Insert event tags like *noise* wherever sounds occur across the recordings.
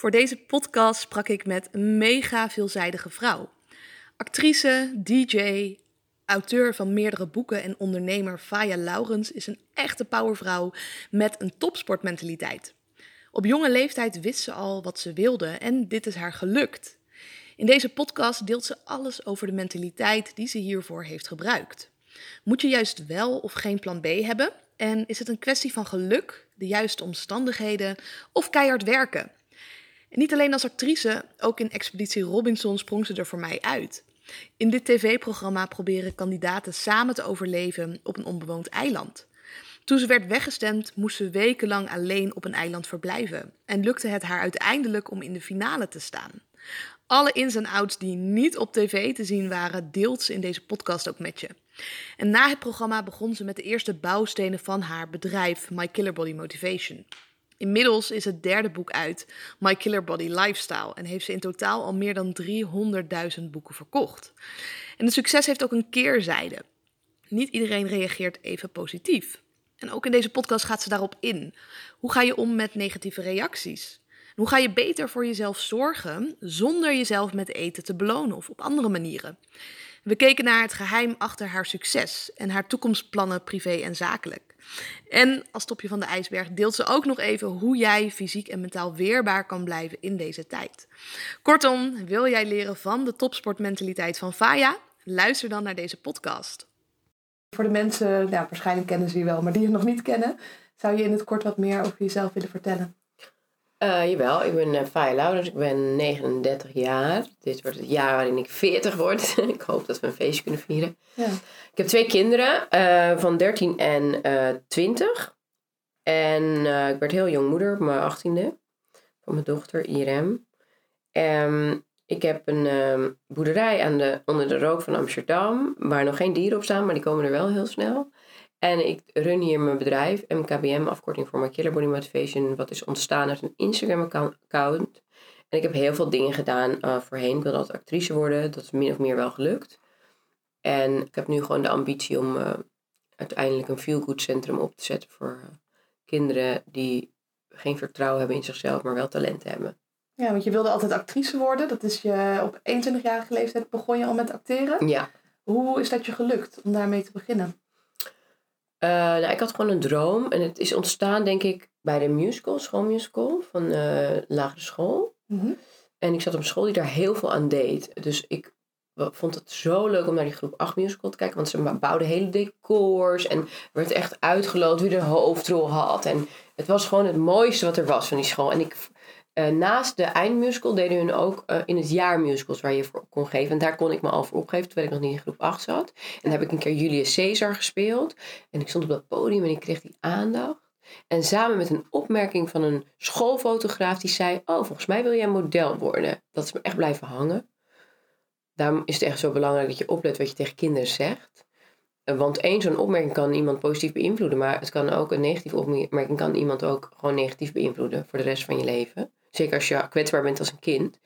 Voor deze podcast sprak ik met een mega veelzijdige vrouw. Actrice, DJ, auteur van meerdere boeken en ondernemer Faya Laurens is een echte powervrouw met een topsportmentaliteit. Op jonge leeftijd wist ze al wat ze wilde en dit is haar gelukt. In deze podcast deelt ze alles over de mentaliteit die ze hiervoor heeft gebruikt. Moet je juist wel of geen plan B hebben? En is het een kwestie van geluk, de juiste omstandigheden of keihard werken? En niet alleen als actrice, ook in Expeditie Robinson sprong ze er voor mij uit. In dit tv-programma proberen kandidaten samen te overleven op een onbewoond eiland. Toen ze werd weggestemd, moest ze wekenlang alleen op een eiland verblijven. En lukte het haar uiteindelijk om in de finale te staan. Alle ins en outs die niet op tv te zien waren, deelt ze in deze podcast ook met je. En na het programma begon ze met de eerste bouwstenen van haar bedrijf, My Killer Body Motivation. Inmiddels is het derde boek uit, My Killer Body Lifestyle, en heeft ze in totaal al meer dan 300.000 boeken verkocht. En het succes heeft ook een keerzijde. Niet iedereen reageert even positief. En ook in deze podcast gaat ze daarop in. Hoe ga je om met negatieve reacties? Hoe ga je beter voor jezelf zorgen zonder jezelf met eten te belonen of op andere manieren? We keken naar het geheim achter haar succes en haar toekomstplannen privé en zakelijk. En als topje van de ijsberg deelt ze ook nog even hoe jij fysiek en mentaal weerbaar kan blijven in deze tijd. Kortom, wil jij leren van de topsportmentaliteit van Faya? Luister dan naar deze podcast. Voor de mensen, nou, waarschijnlijk kennen ze je wel, maar die je nog niet kennen, zou je in het kort wat meer over jezelf willen vertellen? Uh, jawel, ik ben uh, Faya Laurens, ik ben 39 jaar. Dit wordt het jaar waarin ik 40 word. *laughs* ik hoop dat we een feestje kunnen vieren. Ja. Ik heb twee kinderen uh, van 13 en 20. En ik werd heel jong moeder op mijn 18e. Van mijn dochter Irem. Um, ik heb een um, boerderij aan de, onder de rook van Amsterdam. Waar nog geen dieren op staan, maar die komen er wel heel snel. En ik run hier mijn bedrijf, MKBM, afkorting voor My Killer Body Motivation, wat is ontstaan uit een Instagram-account. En ik heb heel veel dingen gedaan uh, voorheen. Ik wilde altijd actrice worden, dat is min of meer wel gelukt. En ik heb nu gewoon de ambitie om uh, uiteindelijk een feel-good centrum op te zetten voor uh, kinderen die geen vertrouwen hebben in zichzelf, maar wel talenten hebben. Ja, want je wilde altijd actrice worden. Dat is je op 21-jarige leeftijd begon je al met acteren. Ja. Hoe is dat je gelukt om daarmee te beginnen? Uh, nou, ik had gewoon een droom. En het is ontstaan, denk ik, bij de musical, schoolmusical van uh, lagere school. Mm En ik zat op een school die daar heel veel aan deed. Dus ik vond het zo leuk om naar die groep 8 musical te kijken. Want ze bouwden hele decors. En werd echt uitgeloot wie de hoofdrol had. En het was gewoon het mooiste wat er was van die school. En ik uh, naast de eindmusical deden hun ook uh, in het jaar musicals waar je voor kon geven. En daar kon ik me al voor opgeven terwijl ik nog niet in groep 8 zat. En dan heb ik een keer Julius Caesar gespeeld. En ik stond op dat podium en ik kreeg die aandacht. En samen met een opmerking van een schoolfotograaf die zei: Oh, volgens mij wil jij model worden. Dat is me echt blijven hangen. Daarom is het echt zo belangrijk dat je oplet wat je tegen kinderen zegt. Uh, want één zo'n opmerking kan iemand positief beïnvloeden. Maar het kan ook een negatieve opmerking kan iemand ook gewoon negatief beïnvloeden voor de rest van je leven. Zeker als je kwetsbaar bent als een kind.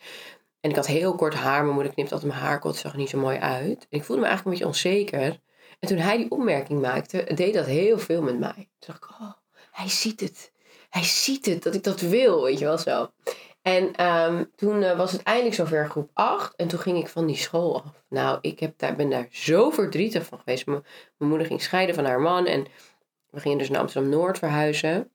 En ik had heel kort haar. Mijn moeder knipt altijd mijn haar kort. zag er niet zo mooi uit. En ik voelde me eigenlijk een beetje onzeker. En toen hij die opmerking maakte, deed dat heel veel met mij. Toen dacht ik, oh, hij ziet het. Hij ziet het, dat ik dat wil, weet je wel zo. En um, toen uh, was het eindelijk zover groep 8. En toen ging ik van die school af. Nou, ik heb daar, ben daar zo verdrietig van geweest. mijn moeder ging scheiden van haar man. En we gingen dus naar Amsterdam-Noord verhuizen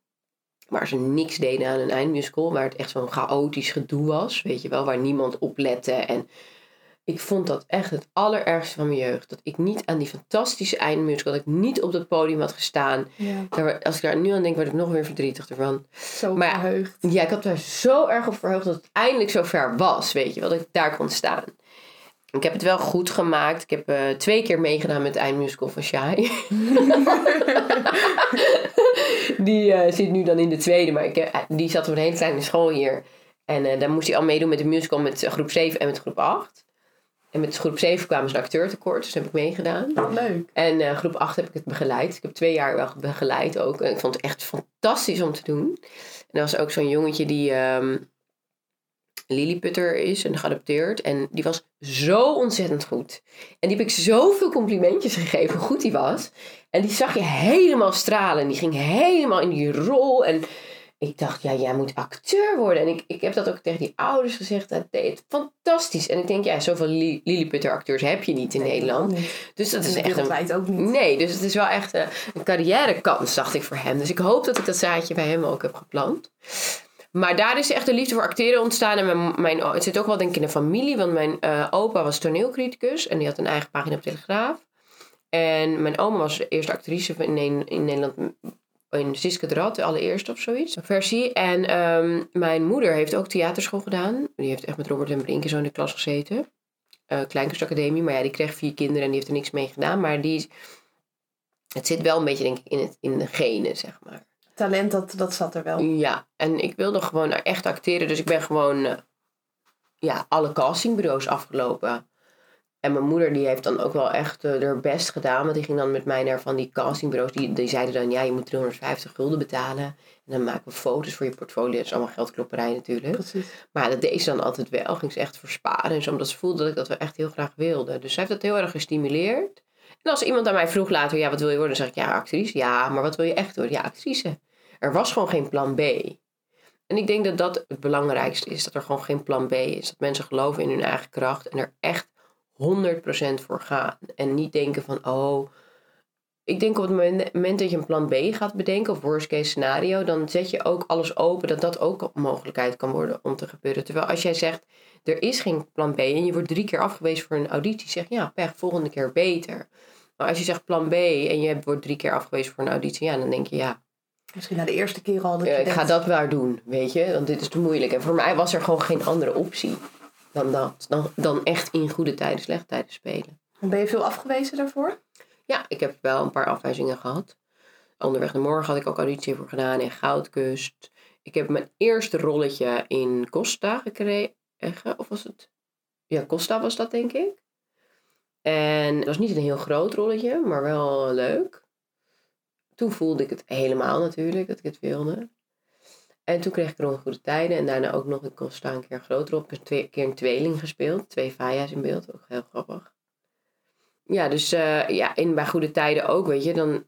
waar ze niks deden aan een eindmusical. Waar het echt zo'n chaotisch gedoe was. Weet je wel, waar niemand op lette. En ik vond dat echt het allerergste van mijn jeugd. Dat ik niet aan die fantastische eindmusical, dat ik niet op dat podium had gestaan. Ja. als ik daar nu aan denk, word ik nog weer verdrietig ervan. Zo maar, verheugd. Ja, ik had daar zo erg op verheugd dat het eindelijk zo ver was. Weet je wel, dat ik daar kon staan. Ik heb het wel goed gemaakt. Ik heb uh, twee keer meegedaan met het eindmusical van Shai. *laughs* *laughs* die uh, zit nu dan in de tweede, maar ik, uh, die zat op een hele kleine school hier. En uh, dan moest hij al meedoen met de musical met groep 7 en met groep 8. En met groep 7 kwamen ze een acteurtekort, dus heb ik meegedaan. leuk. En groep 8 heb ik het begeleid. Ik heb twee jaar wel begeleid ook. En ik vond het echt fantastisch om te doen. En er was ook zo'n jongetje die um, Lilliputter is en geadopteerd. En die was zo ontzettend goed. En die heb ik zoveel complimentjes gegeven hoe goed die was. En die zag je helemaal stralen. Die ging helemaal in die rol. En ik dacht, ja, jij moet acteur worden. En ik, ik heb dat ook tegen die ouders gezegd. Dat deed fantastisch. En ik denk, ja, zoveel Li- Lilliputter acteurs heb je niet in Nederland. Dus dat is En echt een... wereldwijd ook niet. Nee, dus het is wel echt eh, een carrièrekans, dacht ik voor hem. Dus ik hoop dat ik dat zaadje bij hem ook heb geplant. Maar daar is echt de liefde voor acteren ontstaan. En mijn, mijn, het zit ook wel denk ik in de familie. Want mijn eh, opa was toneelcriticus. En die had een eigen pagina op Telegraaf. En mijn oma was de eerste actrice in, in, Nederland. In Siske de de allereerste of zoiets. Versie. En ehm, mijn moeder heeft ook theaterschool gedaan. Die heeft echt met Robert en Brinken zo in de klas gezeten. Eh Kleinkunstacademie. Maar ja, die kreeg vier kinderen en die heeft er niks mee gedaan. Maar die... Het zit wel een beetje denk ik in, het, in de genen, zeg maar. Talent, dat, dat zat er wel. Ja, en ik wilde gewoon echt acteren. Dus ik ben gewoon eh, ja, alle castingbureaus afgelopen. En mijn moeder die heeft dan ook wel echt eh, haar best gedaan. Want die ging dan met mij naar van die castingbureaus. Die, die zeiden dan, ja, je moet 350 gulden betalen. En dan maken we foto's voor je portfolio. Dat is allemaal geldklopperij natuurlijk. Precies. Maar dat deed ze dan altijd wel. Ging ze echt versparen en zo. Omdat ze voelde dat ik dat wel echt heel graag wilde. Dus zij heeft dat heel erg gestimuleerd. En als iemand aan mij vroeg later, ja, wat wil je worden? Dan zeg ik, ja, actrice. Ja, maar wat wil je echt worden? Ja, actrice. Er was gewoon geen plan B. En ik denk dat dat het belangrijkste is. Dat er gewoon geen plan B is. Dat mensen geloven in hun eigen kracht. En er echt 100% voor gaan. En niet denken van, oh... Ik denk op het moment- dat je een plan B gaat bedenken, of worst case scenario, dan zet je ook alles open dat dat ook een mogelijkheid kan worden om te gebeuren. Terwijl als jij zegt, er is geen plan B en je wordt drie keer afgewezen voor een auditie, zeg je, ja, pech, volgende keer beter. Maar als je zegt plan B en je wordt drie keer afgewezen voor een auditie, ja, dan denk je, ja, Misschien na de eerste keer al dat ja, ik ga dat wel doen, weet je, want dit is te moeilijk. En voor mij was er gewoon geen andere optie dan dat. Dan, dan echt in goede tijden, slechte tijden spelen. Ben je veel afgewezen daarvoor? Ja, ik heb wel een paar afwijzingen gehad. Onderweg naar morgen had ik ook auditie voor gedaan in Goudkust. Ik heb mijn eerste rolletje in Costa gekregen. Of was het? Ja, Costa was dat denk ik. En het was niet een heel groot rolletje, maar wel leuk. Toen voelde ik het helemaal natuurlijk, dat ik het wilde. En toen kreeg ik nog goede tijden. En daarna ook nog een keer een groot rol. Ik heb twee keer een tweeling gespeeld. Twee Faya's in beeld, ook heel grappig. Ja, dus eh, ja, in bij goede tijden ook, weet je. Dan,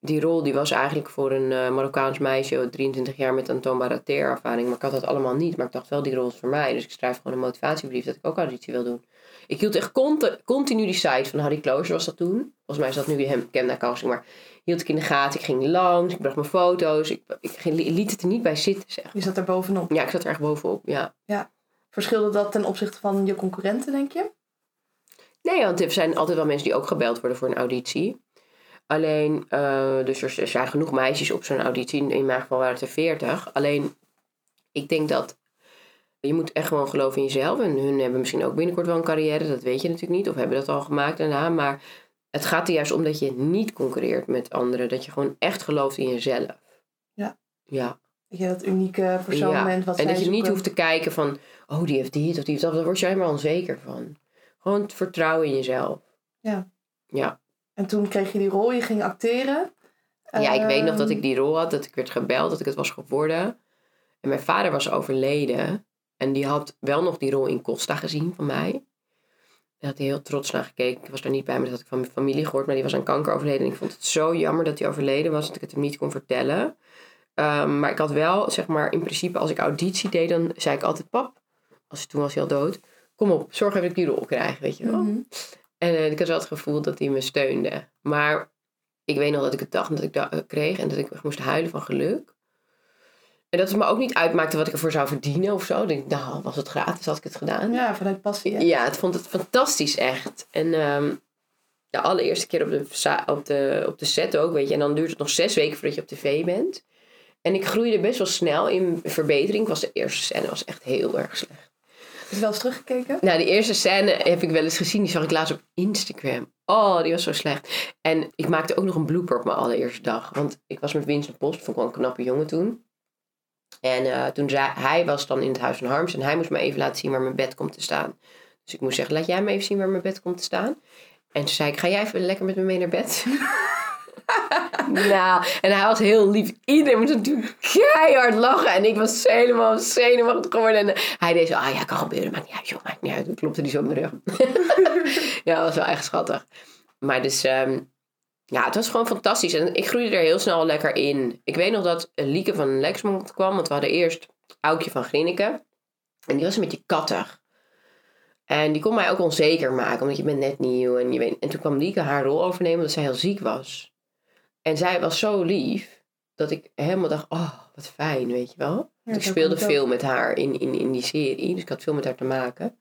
die rol die was eigenlijk voor een eh, Marokkaans meisje, 23 jaar met aantoonbare teerervaring. Maar ik had dat allemaal niet. Maar ik dacht wel, die rol is voor mij. Dus ik schrijf gewoon een motivatiebrief dat ik ook auditie wil doen. Ik hield echt conti- continu die site van Harry Klooster was dat toen. Volgens mij is dat nu hem Kemna casting. Maar hield ik in de gaten. Ik ging langs. Ik bracht mijn foto's. Ik, ik ging- liet het er niet bij zitten, zeg. Je zat er bovenop. Ja, ik zat er echt bovenop, ja. Verschilde dat ten opzichte van je concurrenten, denk je? Nee, want er zijn altijd wel mensen die ook gebeld worden voor een auditie. Alleen, eh, dus er zijn genoeg meisjes op zo'n auditie. In mijn geval waren het er veertig. Alleen, ik denk dat je moet echt gewoon geloven in jezelf. En hun hebben misschien ook binnenkort wel een carrière. Dat weet je natuurlijk niet. Of hebben dat al gemaakt daarna. Maar het gaat er juist om dat je niet concurreert met anderen. Dat je gewoon echt gelooft in jezelf. Ja. Ja. Dat je dat unieke persoon Ja, bent. Wat en dat je niet hoeft te kijken van, oh die heeft dit of die heeft dat. Daar word je helemaal onzeker van. Gewoon het vertrouwen in jezelf. Ja. Ja. En toen kreeg je die rol, je ging acteren. Ja, ik weet nog dat Ehm, ik die rol had, dat ik werd gebeld, dat ik het was geworden. En mijn vader was overleden. En die had wel nog die rol in Costa gezien van mij. Daar had hij heel trots naar gekeken. Ik was daar niet bij, maar dat had ik van mijn familie gehoord. Maar die was aan kanker overleden. En ik vond het zo jammer dat hij overleden was, dat ik het hem niet kon vertellen. Ehm, maar ik had wel, zeg maar, in principe als ik auditie deed, dan zei ik altijd, pap, als, toen was hij al dood, kom op, zorg even dat ik die rol krijg, weet je wel. mhm. En eh, ik had wel het gevoel dat hij me steunde. Maar ik weet nog dat ik het dacht dat ik dat eh, kreeg en dat ik moest huilen van geluk. En dat het me ook niet uitmaakte wat ik ervoor zou verdienen of zo. Ik denk, nou, was het gratis, had ik het gedaan. Ja, vanuit passie. hè? Ja, het vond het fantastisch echt. En ehm, de allereerste keer op de, op, de, op de set ook, weet je. En dan duurt het nog zes weken voordat je op tv bent. En ik groeide best wel snel in verbetering. Ik was de eerste scène was echt heel erg slecht. Heb je wel eens teruggekeken? Nou, die eerste scène heb ik wel eens gezien. Die zag ik laatst op Instagram. Oh, die was zo slecht. En ik maakte ook nog een blooper op mijn allereerste dag. Want ik was met Vincent Post. Vond ik wel een knappe jongen toen. En eh, toen zei hij was dan in het huis van Harms. En hij moest me even laten zien waar mijn bed komt te staan. Dus ik moest zeggen, laat jij me even zien waar mijn bed komt te staan. En toen zei ik, ga jij even lekker met me mee naar bed? *laughs* nou, en hij was heel lief. Iedereen moest natuurlijk keihard lachen. En ik was helemaal zenuwachtig geworden. En hij deed zo, ah ja, kan gebeuren. Maakt niet uit, joh, maakt niet uit. Toen klopte hij zo op mijn rug. *laughs* ja, dat was wel echt schattig. Maar dus, ehm, Ja, het was gewoon fantastisch. En ik groeide er heel snel lekker in. Ik weet nog dat Lieke van Lexmond kwam. Want we hadden eerst Aukje van Grinneke. En die was een beetje kattig. En die kon mij ook onzeker maken. Omdat je bent net nieuw. En, je weet, en toen kwam Lieke haar rol overnemen. Omdat zij heel ziek was. En zij was zo lief. Dat ik helemaal dacht, oh, wat fijn, weet je wel. Ja, ik speelde veel met haar in, in, in die serie. Dus ik had veel met haar te maken.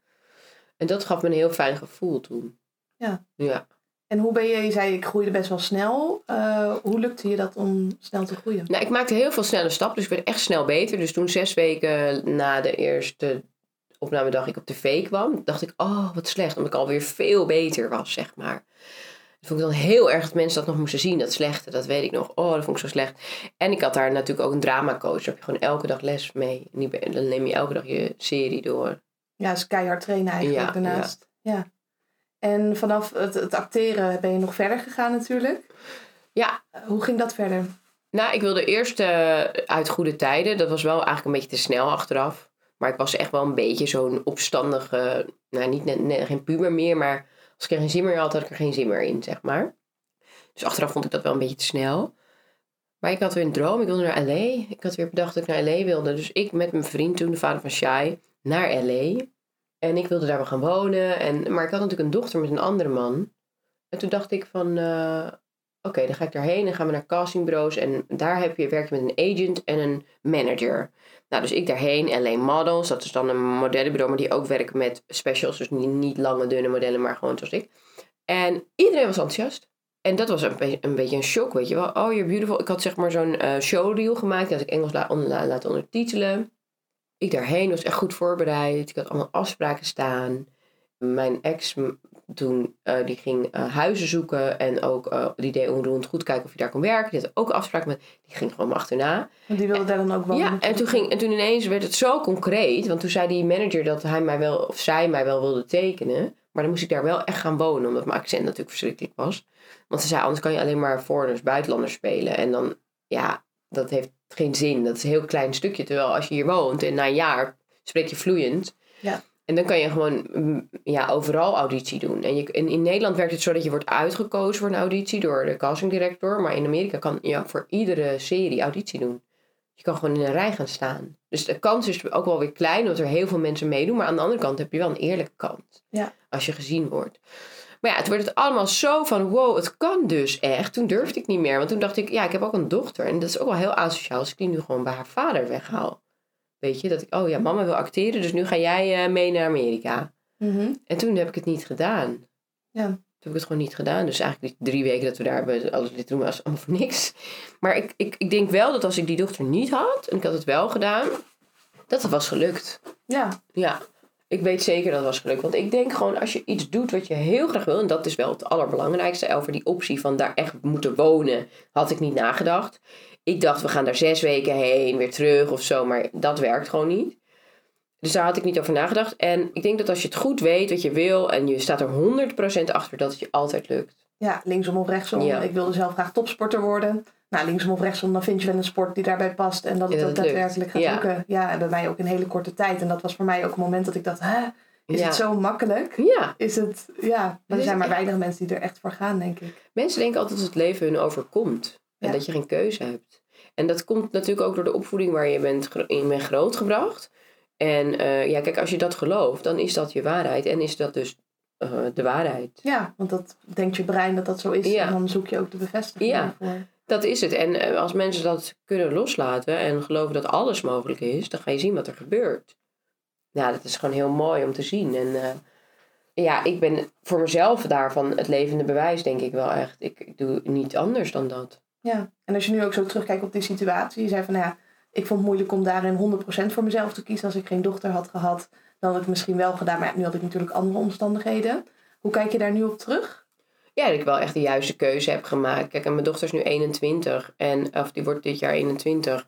En dat gaf me een heel fijn gevoel toen. Ja. Ja. En hoe ben je, je zei ik groeide best wel snel. Eh, hoe lukte je dat om snel te groeien? Nou, ik maakte heel veel snelle stappen, dus ik werd echt snel beter. Dus toen zes weken na de eerste opnamedag ik op tv kwam, dacht ik, oh, wat slecht. Omdat ik alweer veel beter was, zeg maar. Dat vond ik dan heel erg dat mensen dat nog moesten zien, dat slechte. Dat weet ik nog. Oh, dat vond ik zo slecht. En ik had daar natuurlijk ook een dramacoach. Daar heb je gewoon elke dag les mee. Dan neem je elke dag je serie door. Ja, dus keihard trainen eigenlijk Ja, daarnaast. Ja. En vanaf het, het acteren ben je nog verder gegaan natuurlijk. Ja, hoe ging dat verder? Nou, ik wilde eerst eh, uit goede tijden. Dat was wel eigenlijk een beetje te snel achteraf. Maar ik was echt wel een beetje zo'n opstandige... Nou, niet net, net- geen puber meer, maar als ik er geen zin meer had, had ik er geen zin meer in, zeg maar. Dus achteraf vond ik dat wel een beetje te snel. Maar ik had weer een droom. Ik wilde naar L.A. Ik had weer bedacht dat ik naar L.A. wilde. Dus ik met mijn vriend toen, de vader van Shai, naar L.A. En ik wilde daar wel gaan wonen. En, maar ik had natuurlijk een dochter met een andere man. En toen dacht ik van... eh, Oké, dan ga ik daarheen en gaan we naar castingbureaus. En daar heb je, werk je met een agent en een manager. Nou, dus ik daarheen, LA Models. Dat is dan een modellenbureau, maar die ook werken met specials. Dus niet, lange, dunne modellen, maar gewoon zoals ik. En iedereen was enthousiast. En dat was een, een beetje een shock, weet je wel. Oh, you're beautiful. Ik had zeg maar zo'n eh, showreel gemaakt. Die ik Engels la on- la- laten ondertitelen. Ik daarheen was echt goed voorbereid. Ik had allemaal afspraken staan. Mijn ex toen, eh, die ging eh, huizen zoeken. En ook, eh, die deed onroerend goed kijken of je daar kon werken. Die had ook afspraken met, die ging gewoon achterna. Want die wilde daar dan ook wonen. Ja, en toen, ging, en toen ineens werd het zo concreet. Want toen zei die manager dat hij mij wel, of zij mij wel wilde tekenen. Maar dan moest ik daar wel echt gaan wonen. Omdat mijn accent natuurlijk verschrikkelijk was. Want ze zei, anders kan je alleen maar foreigners, buitenlanders spelen. En dan, ja, dat heeft geen zin. Dat is een heel klein stukje. Terwijl als je hier woont en na een jaar spreek je vloeiend. Ja. En dan kan je gewoon mm, ja, overal auditie doen. En, je, en in Nederland werkt het zo dat je wordt uitgekozen voor een auditie door de castingdirector. Maar in Amerika kan je voor iedere serie auditie doen. Je kan gewoon in een rij gaan staan. Dus de kans is ook wel weer klein, omdat er heel veel mensen meedoen. Maar aan de andere kant heb je wel een eerlijke kans. Ja. Als je gezien wordt. Maar ja, het werd het allemaal zo van, wow, het kan dus echt. Toen durfde ik niet meer. Want toen dacht ik, ja, ik heb ook een dochter. En dat is ook wel heel asociaal als ik die nu gewoon bij haar vader weghaal. Weet je, dat ik, oh ja, mama wil acteren, dus nu ga jij eh, mee naar Amerika. Mhm. En toen heb ik het niet gedaan. Ja. Toen heb ik het gewoon niet gedaan. Dus eigenlijk die drie weken dat we daar hebben, alles dit doen was allemaal voor niks. Maar ik, ik, ik denk wel dat als ik die dochter niet had, en ik had het wel gedaan, dat het was gelukt. ja. Ja, ik weet zeker dat was gelukt. Want ik denk gewoon, als je iets doet wat je heel graag wil, en dat is wel het allerbelangrijkste, over die optie van daar echt moeten wonen, had ik niet nagedacht. Ik dacht, we gaan daar zes weken heen, weer terug of zo, maar dat werkt gewoon niet. Dus daar had ik niet over nagedacht. En ik denk dat als je het goed weet wat je wil en je staat er 100% achter, dat het je altijd lukt. Ja, linksom of rechtsom. Ja. Ik wilde zelf graag topsporter worden. Nou, linksom of rechtsom, dan vind je wel een sport die daarbij past. En dat het Ja, dat daadwerkelijk gaat Ja. lukken. Ja, en bij mij ook in hele korte tijd. En dat was voor mij ook een moment dat ik dacht, hè, is het zo makkelijk? Ja, Is het, ja, maar er zijn maar echt- weinig mensen die er echt voor gaan, denk ik. Mensen denken altijd dat het leven hun overkomt. En dat je geen keuze hebt. En dat komt natuurlijk ook door de opvoeding waar je bent, in bent grootgebracht. En eh, ja, kijk, als je dat gelooft, dan is dat je waarheid. En is dat dus eh, de waarheid. Ja, want dat denkt je brein dat dat zo is. Ja. En dan zoek je ook de bevestiging Ja. daarvoor. Dat is het. En eh, als mensen dat kunnen loslaten en geloven dat alles mogelijk is, dan ga je zien wat er gebeurt. Ja, dat is gewoon heel mooi om te zien. En eh, ja, ik ben voor mezelf daarvan het levende bewijs, denk ik wel echt. Ik, ik doe niet anders dan dat. Ja, en als je nu ook zo terugkijkt op die situatie. Je zei van, nou ja, ik vond het moeilijk om daarin 100% voor mezelf te kiezen. Als ik geen dochter had gehad, dan had ik misschien wel gedaan. Maar nu had ik natuurlijk andere omstandigheden. Hoe kijk je daar nu op terug? Ja, dat ik wel echt de juiste keuze heb gemaakt. Kijk, en mijn dochter is nu 21. En, of die wordt dit jaar 21.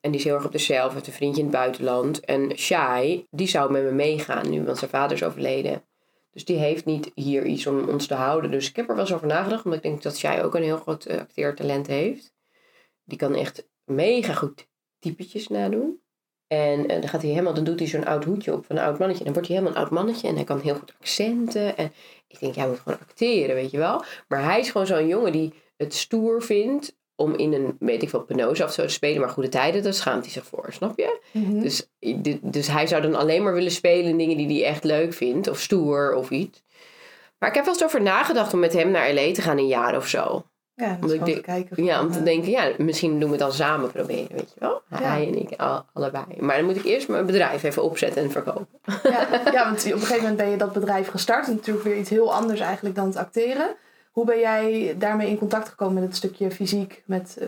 En die is heel erg op de zelf, heeft een vriendje in het buitenland. En Shai, die zou met me meegaan nu, want zijn vader is overleden. Dus die heeft niet hier iets om ons te houden. Dus ik heb er wel eens over nagedacht, omdat ik denk dat Shai ook een heel groot eh, acteertalent heeft. Die kan echt mega goed typetjes nadoen. En, eh, dan gaat hij helemaal, dan doet hij zo'n oud hoedje op van een oud mannetje. En dan wordt hij helemaal een oud mannetje en hij kan heel goed accenten. En ik denk, jij moet gewoon acteren, weet je wel. Maar hij is gewoon zo'n jongen die het stoer vindt om in een, weet ik veel, penose of zo te spelen, maar goede tijden, daar schaamt hij zich voor, snap je? Mhm. Dus, dus hij zou dan alleen maar willen spelen in dingen die hij echt leuk vindt, of stoer of iets. Maar ik heb wel eens over nagedacht om met hem naar LA te gaan een jaar of zo. Ja, ik denk- te kijken. Ja, om te eh, denken, ja, misschien doen we het dan samen proberen, weet je wel? Hij en ik, al- allebei. Maar dan moet ik eerst mijn bedrijf even opzetten en verkopen. Ja, ja, want op een gegeven moment ben je dat bedrijf gestart. En natuurlijk weer iets heel anders eigenlijk dan het acteren. Hoe ben jij daarmee in contact gekomen met het stukje fysiek, met eh,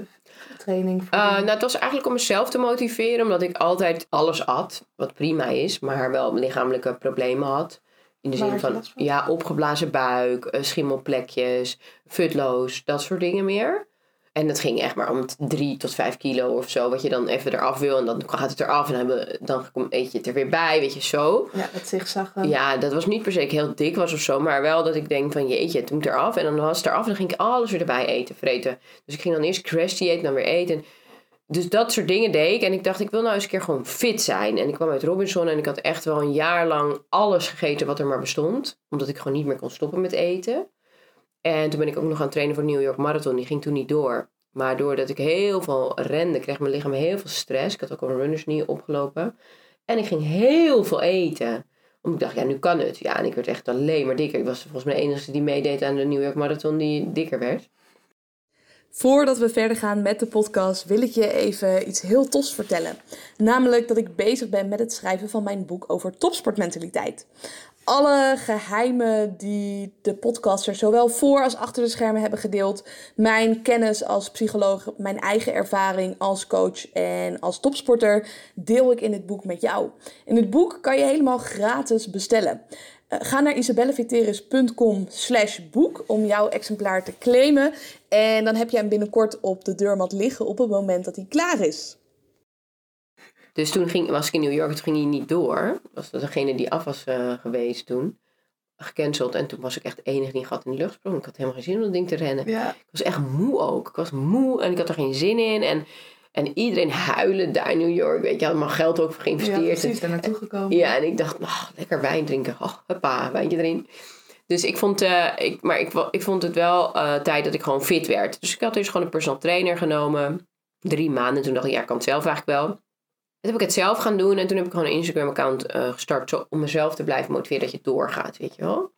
training? Uh, voeding? nou, het was eigenlijk om mezelf te motiveren, omdat ik altijd alles at, wat prima is, maar wel lichamelijke problemen had. In de zin van, ja, opgeblazen buik, eh, schimmelplekjes, futloos, dat soort dingen meer. En het ging echt maar om drie tot vijf kilo of zo, wat je dan even eraf wil. En dan gaat het eraf en dan, dan eet je het er weer bij, weet je, zo. ja, het zigzaggen. Ja, dat was niet per se dat ik heel dik was of zo, maar wel dat ik denk van jeetje, het moet eraf. En dan was het eraf en dan ging ik alles weer erbij eten, vreten. Dus ik ging dan eerst crash dieet, dan weer eten. Dus dat soort dingen deed ik. En ik dacht, ik wil nou eens een keer gewoon fit zijn. En ik kwam uit Robinson en ik had echt wel een jaar lang alles gegeten wat er maar bestond. Omdat ik gewoon niet meer kon stoppen met eten. En toen ben ik ook nog aan het trainen voor de New York Marathon. Die ging toen niet door. Maar doordat ik heel veel rende, kreeg mijn lichaam heel veel stress. Ik had ook al een runners knee opgelopen. En ik ging heel veel eten. Omdat ik dacht, ja, nu kan het. Ja, en ik werd echt alleen maar dikker. Ik was volgens mij de enige die meedeed aan de New York Marathon die dikker werd. Voordat we verder gaan met de podcast, wil ik je even iets heel tofs vertellen. Namelijk dat ik bezig ben met het schrijven van mijn boek over topsportmentaliteit. Alle geheimen die de podcasters zowel voor als achter de schermen hebben gedeeld, mijn kennis als psycholoog, mijn eigen ervaring als coach en als topsporter, deel ik in het boek met jou. In het boek kan je helemaal gratis bestellen. Uh, ga naar isabelleviteris.com slash boek om jouw exemplaar te claimen. En dan heb je hem binnenkort op de deurmat liggen op het moment dat hij klaar is. Dus toen ging, was ik in New York, toen ging hij niet door. Was dat degene die af was uh, geweest toen. Gecanceld. En toen was ik echt de enige die gat in de lucht sprong. Ik had helemaal geen zin om dat ding te rennen. Ja. Ik was echt moe ook. Ik was moe en ik had er geen zin in. En, en iedereen huilen daar in New York. Weet je, had mijn geld ook voor Ja, geïnvesteerd. precies, daar naartoe gekomen. Ja, en ik dacht, lekker wijn drinken. Oh, huppa, wijntje erin. Dus ik vond, uh, ik, maar ik, ik vond het wel uh, tijd dat ik gewoon fit werd. Dus ik had dus gewoon een personal trainer genomen. Drie maanden. Toen dacht ik, ja, ik kan het zelf eigenlijk wel. Toen heb ik het zelf gaan doen. En toen heb ik gewoon een Instagram account uh, gestart. Zo, om mezelf te blijven motiveren dat je doorgaat, weet je wel.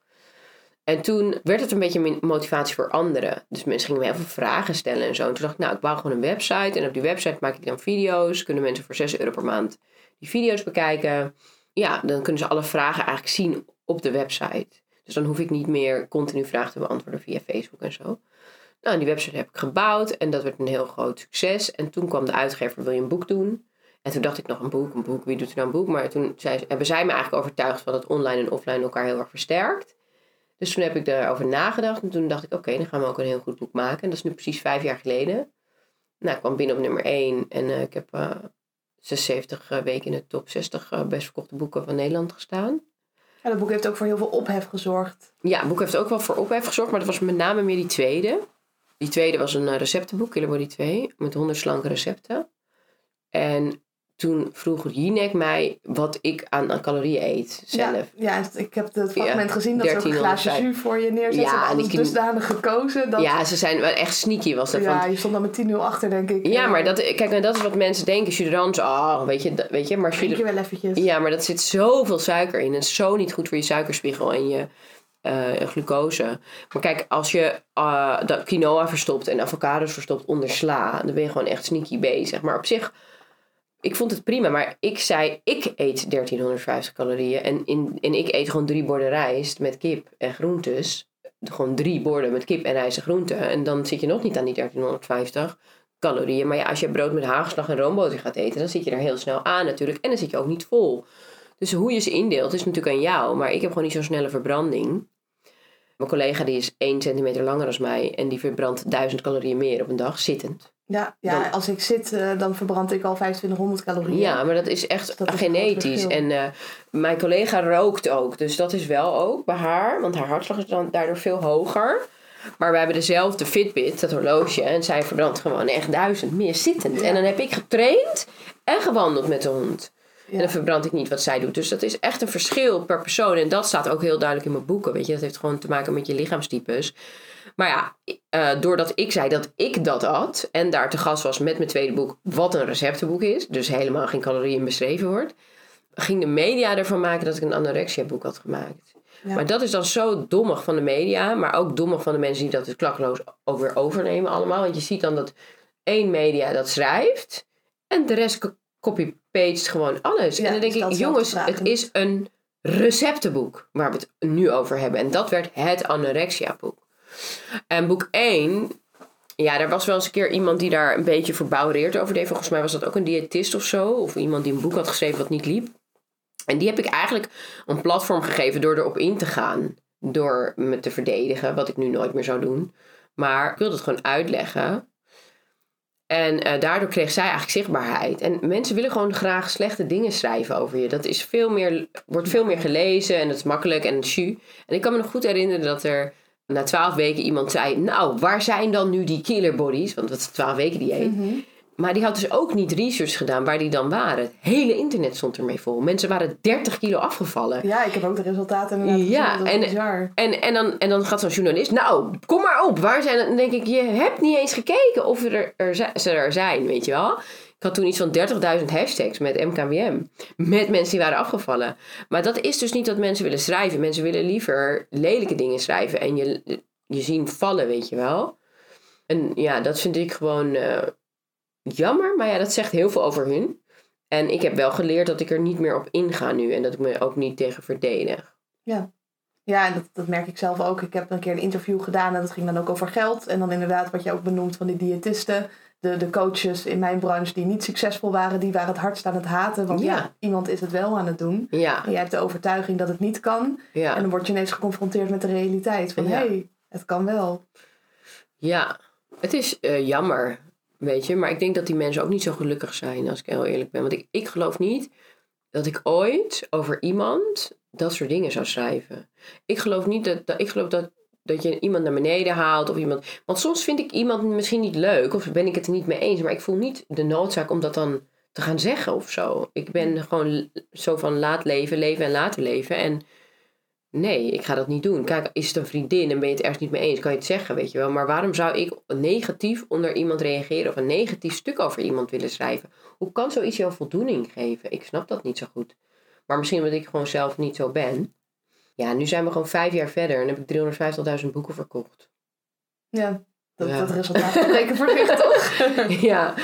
En toen werd het een beetje motivatie voor anderen. Dus mensen gingen me heel veel vragen stellen en zo. En toen dacht ik, nou, ik bouw gewoon een website. En op die website maak ik dan video's. Kunnen mensen voor 6 euro per maand die video's bekijken. Ja, dan kunnen ze alle vragen eigenlijk zien op de website. Dus dan hoef ik niet meer continu vragen te beantwoorden via Facebook en zo. Nou, die website heb ik gebouwd. En dat werd een heel groot succes. En toen kwam de uitgever, wil je een boek doen? En toen dacht ik nog een boek, een boek, wie doet er nou een boek? Maar toen zei, hebben zij me eigenlijk overtuigd van dat online en offline elkaar heel erg versterkt. Dus toen heb ik daarover nagedacht. En toen dacht ik, oké, dan gaan we ook een heel goed boek maken. En dat is nu precies vijf jaar geleden. Nou, ik kwam binnen op nummer 1. En uh, ik heb uh, 76 uh, weken in de top 60 uh, best verkochte boeken van Nederland gestaan. Ja, dat boek heeft ook voor heel veel ophef gezorgd. Ja, het boek heeft ook wel voor ophef gezorgd. Maar dat was met name meer die tweede. Die tweede was een receptenboek, Killer Body 2. Met 100 slanke recepten. En toen vroeg Jinek mij wat ik aan, aan calorieën eet zelf. Ja, ja, ik heb het fragment ja, gezien dat ze een glaasje jus voor je neerzetten. Ja, en ik dusdanig gekozen. Dat... Ja, ze zijn wel echt sneaky was dat. Ja, want... je stond dan met 10-0 achter denk ik. Ja, maar dat, kijk, en dat is wat mensen denken. Chuderans, oh, weet je, weet je. Maar je wel eventjes. Ja, maar dat zit zoveel suiker in. En zo niet goed voor je suikerspiegel en je uh, glucose. Maar kijk, als je uh, dat quinoa verstopt en avocados verstopt onder sla, dan ben je gewoon echt sneaky bezig. Maar op zich ik vond het prima, maar ik zei, ik eet 1350 calorieën. En, in, en ik eet gewoon drie borden rijst met kip en groentes. Gewoon drie borden met kip en rijst en groenten. En dan zit je nog niet aan die 1350 calorieën. Maar ja, als je brood met hagelslag en roomboter gaat eten, dan zit je er heel snel aan natuurlijk. En dan zit je ook niet vol. Dus hoe je ze indeelt is natuurlijk aan jou. Maar ik heb gewoon niet zo'n snelle verbranding. Mijn collega die is 1 centimeter langer dan mij. En die verbrandt 1000 calorieën meer op een dag, zittend. Ja, ja dan, als ik zit, uh, dan verbrand ik al 2500 calorieën. Ja, maar dat is echt dat is genetisch. En uh, mijn collega rookt ook. Dus dat is wel ook bij haar. Want haar hartslag is dan daardoor veel hoger. Maar wij hebben dezelfde Fitbit, dat horloge. En zij verbrandt gewoon echt duizend meer zittend. Ja. En dan heb ik getraind en gewandeld met de hond. En dan verbrand ik niet wat zij doet. Dus dat is echt een verschil per persoon. En dat staat ook heel duidelijk in mijn boeken. Weet je, dat heeft gewoon te maken met je lichaamstypes. Maar ja, uh, doordat ik zei dat ik dat had. En daar te gast was met mijn tweede boek. Wat een receptenboek is. Dus helemaal geen calorieën beschreven wordt. Ging de media ervan maken dat ik een anorexia boek had gemaakt. Maar dat is dan zo dommig van de media. Maar ook dommig van de mensen die dat het klakkeloos ook weer overnemen allemaal. Want je ziet dan dat één media dat schrijft. En de rest copy-paste gewoon alles. en dan denk ik, jongens, het is een receptenboek waar we het nu over hebben. En dat werd het anorexia boek. En boek 1, ja, er was wel eens een keer iemand die daar een beetje verbouwereerd over deed. Volgens mij was dat ook een diëtist of zo. Of iemand die een boek had geschreven wat niet liep. En die heb ik eigenlijk een platform gegeven door erop in te gaan. Door me te verdedigen, wat ik nu nooit meer zou doen. Maar ik wilde het gewoon uitleggen. En uh, daardoor kreeg zij eigenlijk zichtbaarheid. En mensen willen gewoon graag slechte dingen schrijven over je. Dat is veel meer, wordt veel meer gelezen en dat is makkelijk en chu. En ik kan me nog goed herinneren dat er na twaalf weken iemand zei... Nou, waar zijn dan nu die killer bodies? Want dat is twaalf weken dieet. Mm maar die had dus ook niet research gedaan waar die dan waren. Het hele internet stond ermee vol. Mensen waren 30 kilo afgevallen. Ja, ik heb ook de resultaten inderdaad ja, gezien. en, en, en, dan, en dan gaat zo'n journalist... Nou, kom maar op. Waar zijn... Dan denk ik, je hebt niet eens gekeken of er, er, ze er zijn, weet je wel. Ik had toen iets van 30.000 hashtags met MKWM. Met mensen die waren afgevallen. Maar dat is dus niet dat mensen willen schrijven. Mensen willen liever lelijke dingen schrijven. En je, je zien vallen, weet je wel. En ja, dat vind ik gewoon... Uh, jammer, maar ja, dat zegt heel veel over hun. En ik heb wel geleerd dat ik er niet meer op inga nu en dat ik me ook niet tegen verdedig. Ja, ja en dat, dat merk ik zelf ook. Ik heb een keer een interview gedaan en dat ging dan ook over geld. En dan inderdaad wat je ook benoemt van die diëtisten. De, de coaches in mijn branche die niet succesvol waren, die waren het hardst aan het haten. Want ja, iemand is het wel aan het doen. Ja. En jij hebt de overtuiging dat het niet kan. Ja. En dan word je ineens geconfronteerd met de realiteit. Van hé, hey, het kan wel. Ja, het is uh, jammer. Weet je, maar ik denk dat die mensen ook niet zo gelukkig zijn, als ik heel eerlijk ben. Want ik, ik geloof niet dat ik ooit over iemand dat soort dingen zou schrijven. Ik geloof niet dat, dat ik geloof dat, dat je iemand naar beneden haalt of iemand. Want soms vind ik iemand misschien niet leuk of ben ik het er niet mee eens, maar ik voel niet de noodzaak om dat dan te gaan zeggen of zo. Ik ben gewoon zo van laat leven, leven en laten leven. En Nee, ik ga dat niet doen. Kijk, is het een vriendin en ben je het ergens niet mee eens, kan je het zeggen, weet je wel. Maar waarom zou ik negatief onder iemand reageren of een negatief stuk over iemand willen schrijven? Hoe kan zoiets jou voldoening geven? Ik snap dat niet zo goed. Maar misschien omdat ik gewoon zelf niet zo ben. Ja, nu zijn we gewoon vijf jaar verder en heb ik 350.000 boeken verkocht. Ja, dat, ja. dat resultaat spreken voor zich toch? *laughs* ja.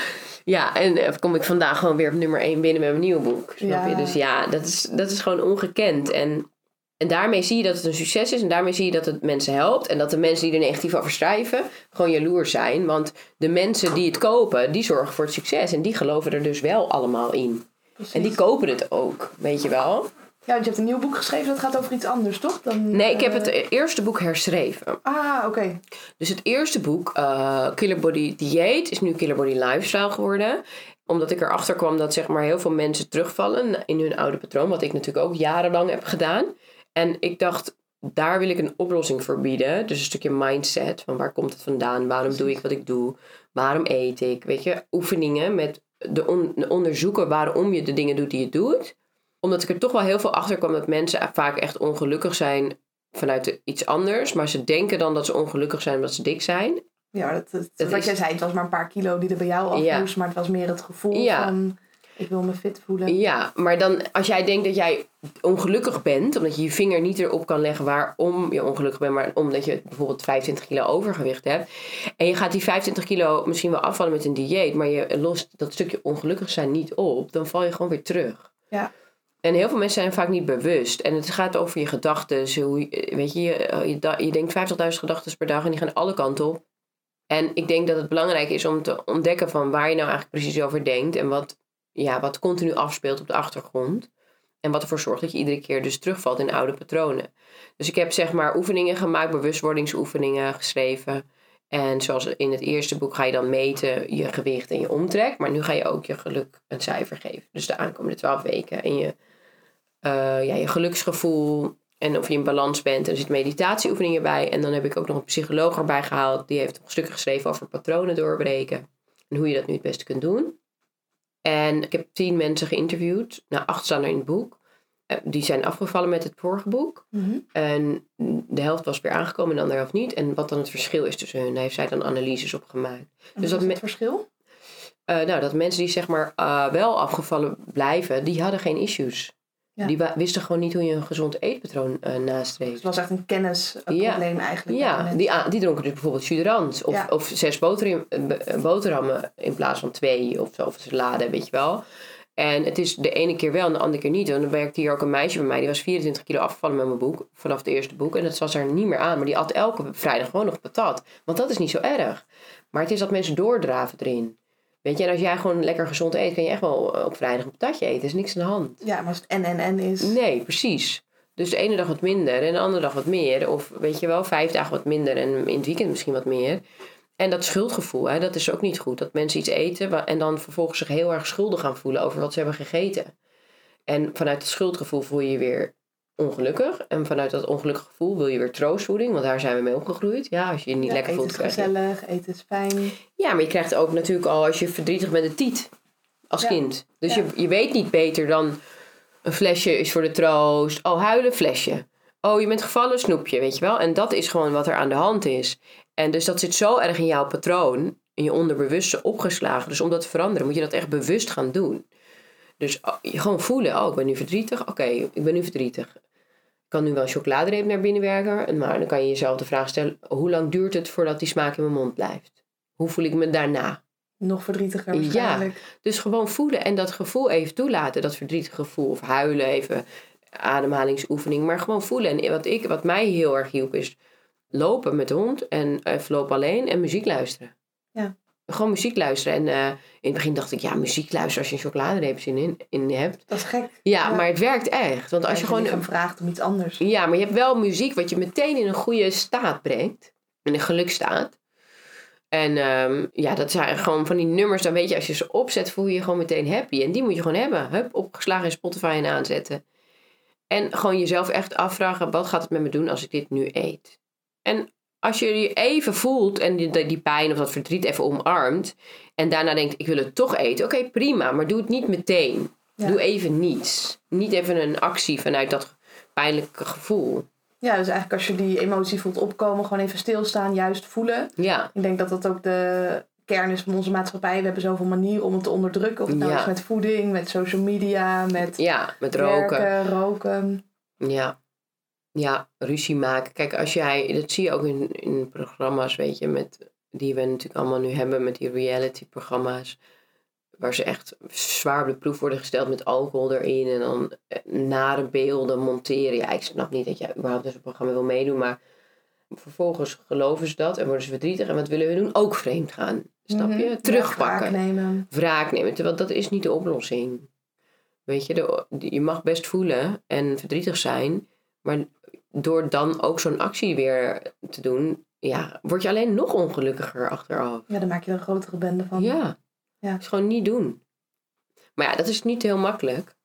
Ja, en uh, kom ik vandaag gewoon weer op nummer 1 binnen met mijn nieuwe boek. Snap ja. je? Dus ja, dat is, dat is gewoon ongekend. En en daarmee zie je dat het een succes is en daarmee zie je dat het mensen helpt. En dat de mensen die er negatief over schrijven gewoon jaloers zijn. Want de mensen die het kopen, die zorgen voor het succes. En die geloven er dus wel allemaal in. En die kopen het ook, weet je wel. Ja, want je hebt een nieuw boek geschreven dat gaat over iets anders, toch? Dan, nee, ik heb het eh, eerste boek herschreven. Ah, oké. Dus het eerste boek, uh, Killer Body Diet, is nu Killer Body Lifestyle geworden omdat ik erachter kwam dat zeg maar heel veel mensen terugvallen in hun oude patroon. Wat ik natuurlijk ook jarenlang heb gedaan. En ik dacht, daar wil ik een oplossing voor bieden. Dus een stukje mindset. Van waar komt het vandaan? Waarom doe ik wat ik doe? Waarom eet ik? Weet je, oefeningen met de, onderzoeken waarom je de dingen doet die je doet. Omdat ik er toch wel heel veel achter kwam dat mensen vaak echt ongelukkig zijn vanuit iets anders. Maar ze denken dan dat ze ongelukkig zijn omdat ze dik zijn. Ja, dat, dat, wat jij zei, het was maar een paar kilo die er bij jou af moest. Maar het was meer het gevoel ja. van ik wil me fit voelen. Ja, maar dan als jij denkt dat jij ongelukkig bent, omdat je je vinger niet erop kan leggen waarom je ongelukkig bent, maar omdat je bijvoorbeeld 25 kilo overgewicht hebt. En je gaat die 25 kilo misschien wel afvallen met een dieet, maar je lost dat stukje ongelukkig zijn niet op, dan val je gewoon weer terug. Ja. En heel veel mensen zijn vaak niet bewust. En het gaat over je gedachten. Weet je, je, je, je denkt 50.000 gedachten per dag en die gaan alle kanten op. En ik denk dat het belangrijk is om te ontdekken van waar je nou eigenlijk precies over denkt en wat ja, wat continu afspeelt op de achtergrond. En wat ervoor zorgt dat je iedere keer dus terugvalt in oude patronen. Dus ik heb zeg maar oefeningen gemaakt, bewustwordingsoefeningen geschreven. En zoals in het eerste boek ga je dan meten je gewicht en je omtrek. Maar nu ga je ook je geluk een cijfer geven. Dus de aankomende twaalf weken. En je, uh, ja, je geluksgevoel. En of je in balans bent. En er zitten meditatieoefeningen bij. En dan heb ik ook nog een psycholoog erbij gehaald. Die heeft een stuk geschreven over patronen doorbreken. En hoe je dat nu het beste kunt doen. En ik heb tien mensen geïnterviewd. Nou, acht staan er in het boek. Eh, Die zijn afgevallen met het vorige boek. Mhm. En de helft was weer aangekomen en de andere helft niet. En wat dan het verschil is tussen hun, daar heeft zij dan analyses op gemaakt. En Dus wat is het verschil? Eh, nou, dat mensen die zeg maar eh, wel afgevallen blijven, die hadden geen issues. Ja. Die wisten gewoon niet hoe je een gezond eetpatroon Het nastreeft. was echt een kennisprobleem eigenlijk. Ja, die, die dronken dus bijvoorbeeld jus of, Ja. of zes boterham, eh, eh, boterhammen in plaats van twee of, of salade, weet je wel. En het is de ene keer wel en de andere keer niet. En dan werkte hier ook een meisje bij mij, die was 24 kilo afgevallen met mijn boek, vanaf het eerste boek. En dat was er niet meer aan, maar die at elke vrijdag gewoon nog patat. Want dat is niet zo erg. Maar het is dat mensen doordraven erin. Weet je, en als jij gewoon lekker gezond eet, kan je echt wel eh, op vrijdag een patatje eten. Er is niks aan de hand. Ja, maar als het en en en is. Nee, precies. Dus de ene dag wat minder en de andere dag wat meer. Of weet je wel, vijf dagen wat minder en in het weekend misschien wat meer. En dat schuldgevoel, hè, dat is ook niet goed. Dat mensen iets eten en dan vervolgens zich heel erg schuldig gaan voelen over wat ze hebben gegeten. En vanuit het schuldgevoel voel je je weer ongelukkig. En vanuit dat ongelukkige gevoel wil je weer troostvoeding, want daar zijn we mee opgegroeid. Ja, als je je niet Ja, lekker eten voelt, is krijg je gezellig, eten is fijn. ja, maar je krijgt ook natuurlijk al als je verdrietig bent een tiet als Ja. kind. Dus Ja. je, je weet niet beter dan een flesje is voor de troost. Oh, huilen, flesje. Oh, je bent gevallen, snoepje, weet je wel. En dat is gewoon wat er aan de hand is. En dus dat zit zo erg in jouw patroon, in je onderbewuste opgeslagen. Dus om dat te veranderen moet je dat echt bewust gaan doen. Dus oh, gewoon voelen, oh, ik ben nu verdrietig. Oké, ik ben nu verdrietig. Kan nu wel een chocoladereep naar binnen werken. Maar dan kan je jezelf de vraag stellen, hoe lang duurt het voordat die smaak in mijn mond blijft? Hoe voel ik me daarna? Nog verdrietiger Ja. waarschijnlijk. Dus gewoon voelen en dat gevoel even toelaten. Dat verdrietige gevoel of huilen even. Ademhalingsoefening. Maar gewoon voelen. En wat, ik, wat mij heel erg hielp is lopen met de hond. En even lopen alleen en muziek luisteren. Ja. Gewoon muziek luisteren. En eh, in het begin dacht ik, ja, muziek luisteren als je een chocoladereep zin in, in hebt. Dat is gek. Ja, Ja. maar het werkt echt. Want als je gewoon... lichaam vraagt om iets anders. Ja, maar je hebt wel muziek wat je meteen in een goede staat brengt. In een gelukstaat. En ehm, ja, dat zijn gewoon van die nummers. Dan weet je, als je ze opzet, voel je je gewoon meteen happy. En die moet je gewoon hebben. Hup, opgeslagen in Spotify en aanzetten. En gewoon jezelf echt afvragen, wat gaat het met me doen als ik dit nu eet? En als je je even voelt en die, die pijn of dat verdriet even omarmt. En daarna denkt, ik wil het toch eten. Oké, prima, maar doe het niet meteen. Ja. Doe even niets. Niet even een actie vanuit dat pijnlijke gevoel. Ja, dus eigenlijk als je die emotie voelt opkomen, gewoon even stilstaan, juist voelen. Ja, Ik denk dat dat ook de kern is van onze maatschappij. We hebben zoveel manieren om het te onderdrukken. Of het nou Ja. is met voeding, met social media, met ja met roken. werken, roken. Ja. Ja, ruzie maken. Kijk, als jij, dat zie je ook in, in programma's, weet je, met, die we natuurlijk allemaal nu hebben met die reality-programma's. Waar ze echt zwaar op de proef worden gesteld met alcohol erin en dan eh, nare beelden monteren. Ja, ik snap niet dat jij überhaupt zo'n programma wil meedoen, maar vervolgens geloven ze dat en worden ze verdrietig. En wat willen we doen? Ook vreemd gaan. Snap je? Mhm. Ja, Terugpakken. wraak nemen. wraak nemen. Terwijl dat is niet de oplossing. Weet je, de, je mag best voelen en verdrietig zijn. Maar door dan ook zo'n actie weer te doen, ja, word je alleen nog ongelukkiger achteraf. Ja, dan maak je er een grotere bende van. Ja. Ja. is gewoon niet doen. Maar ja, dat is niet heel makkelijk.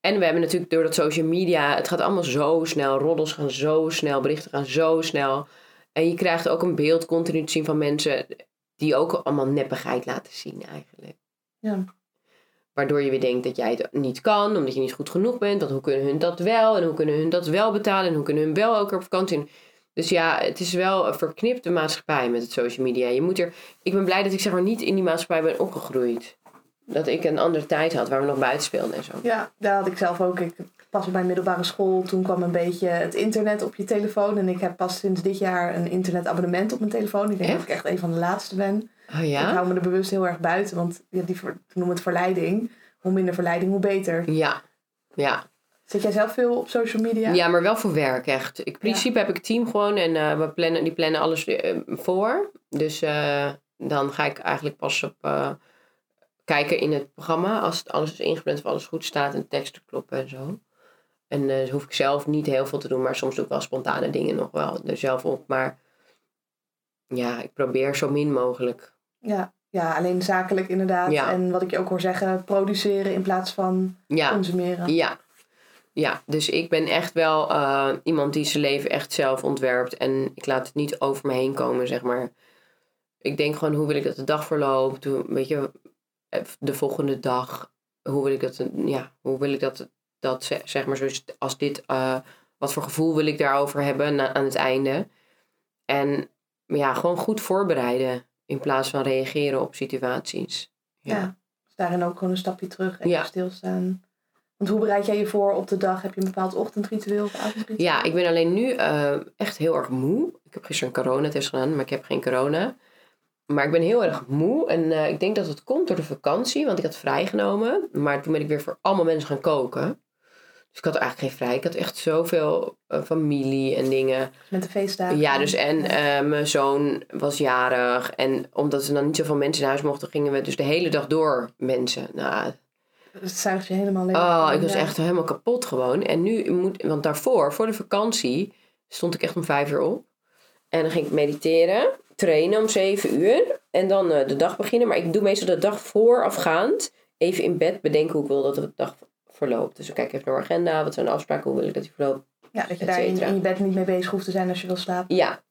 En we hebben natuurlijk door dat social media, het gaat allemaal zo snel. Roddels gaan zo snel, berichten gaan zo snel. En je krijgt ook een beeld continu te zien van mensen die ook allemaal neppigheid laten zien eigenlijk. Ja. Waardoor je weer denkt dat jij het niet kan, omdat je niet goed genoeg bent. Want hoe kunnen hun dat wel? En hoe kunnen hun dat wel betalen? En hoe kunnen hun wel elke keer op vakantie? Dus ja, het is wel een verknipte maatschappij met het social media. Je moet er, ik ben blij dat ik zeg maar niet in die maatschappij ben opgegroeid. Dat ik een andere tijd had waar we nog buiten speelden en zo. Ja, daar had ik zelf ook. Ik pas op mijn middelbare school. Toen kwam een beetje het internet op je telefoon. En ik heb pas sinds dit jaar een internetabonnement op mijn telefoon. Ik denk dat ik echt een van de laatste ben. Oh Ik ja? hou me er bewust heel erg buiten. Want ja, die noemen het verleiding. Hoe minder verleiding, hoe beter. Ja. Ja. Zit jij zelf veel op social media? Ja, maar wel voor werk echt. In principe heb ik team gewoon en eh, we plannen, die plannen alles eh, voor. Dus eh, dan ga ik eigenlijk pas op kijken in het programma als het alles is ingepland of alles goed staat en de teksten kloppen en zo. En eh hoef ik zelf niet heel veel te doen, maar soms doe ik wel spontane dingen nog wel er zelf op. Maar ja, ik probeer zo min mogelijk. Ja, ja, alleen zakelijk inderdaad. Ja. En wat ik je ook hoor zeggen, produceren in plaats van Ja, consumeren. Ja. Ja, dus ik ben echt wel eh, iemand die zijn leven echt zelf ontwerpt. En ik laat het niet over me heen komen, zeg maar. Ik denk gewoon, hoe wil ik dat de dag verloopt? Hoe, weet je, eh, de volgende dag, hoe wil ik dat, ja, hoe wil ik dat, dat zeg maar, zoals als dit, uh, wat voor gevoel wil ik daarover hebben na, aan het einde. En ja, gewoon goed voorbereiden in plaats van reageren op situaties. Ja, ja dus daarin ook gewoon een stapje terug en ja. stilstaan. Want hoe bereid jij je voor op de dag? Heb je een bepaald ochtendritueel of avondritueel? Ja, ik ben alleen nu uh, echt heel erg moe. Ik heb gisteren een coronatest gedaan, maar ik heb geen corona. Maar ik ben heel erg moe en uh, ik denk dat het komt door de vakantie, want ik had vrijgenomen. Maar toen ben ik weer voor allemaal mensen gaan koken. Dus ik had eigenlijk geen vrij. Ik had echt zoveel uh, familie en dingen. Met de feestdagen. Ja, dus en ja. mijn zoon was jarig. En omdat er dan niet zoveel mensen in huis mochten, gingen we dus de hele dag door mensen. Nou, het zuigt je helemaal leeg. Oh, ik was echt helemaal kapot gewoon. En nu moet, want daarvoor, voor de vakantie, stond ik echt om vijf uur op. En dan ging ik mediteren, trainen om zeven uur. En dan uh, de dag beginnen. Maar ik doe meestal de dag voorafgaand even in bed bedenken hoe ik wil dat de dag verloopt. Dus ik kijk even naar agenda, wat zijn de afspraken, hoe wil ik dat die verloopt. Ja, dat je daar in, in, je bed niet mee bezig hoeft te zijn als je wil slapen. Ja.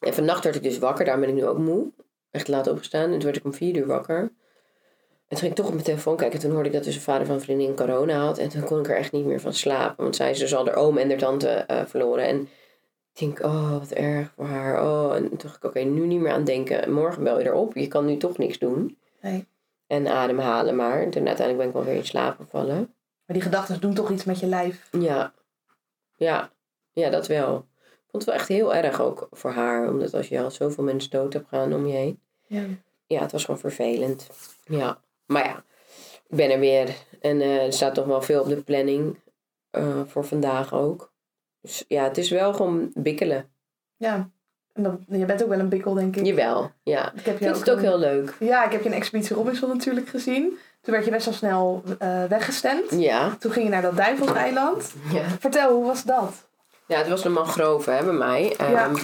En vannacht werd ik dus wakker, daar ben ik nu ook moe. Echt laat opgestaan. En toen werd ik om vier uur wakker. En toen ging ik toch op mijn telefoon kijken. Toen hoorde ik dat dus een vader van een vriendin corona had. En toen kon ik er echt niet meer van slapen. Want zij is dus al haar oom en haar tante uh, verloren. En ik denk, oh, wat erg voor haar. Oh, en toen dacht ik, oké, nu niet meer aan denken. Morgen bel je erop. Je kan nu toch niks doen. Nee. En ademhalen maar. En toen uiteindelijk ben ik wel weer in slaap gevallen. Maar die gedachten doen toch iets met je lijf? Ja. Ja. Ja, dat wel. Ik vond het wel echt heel erg ook voor haar. Omdat als je al zoveel mensen dood hebt gaan om je heen. Ja. Ja, het was gewoon vervelend. Ja. Maar ja, ik ben er weer. En uh, er staat toch wel veel op de planning. Uh, voor vandaag ook. Dus ja, het is wel gewoon bikkelen. Ja. En dan, je bent ook wel een bikkel, denk ik. Jawel, ja. Ik heb je vind het ook heel leuk. Ja, ik heb je in Expeditie Robinson natuurlijk gezien. Toen werd je best wel snel uh, weggestemd. Ja. Toen ging je naar dat Duivelseiland. Ja. Vertel, hoe was dat? Ja, het was een mangrove hè, bij mij. Ja. Um,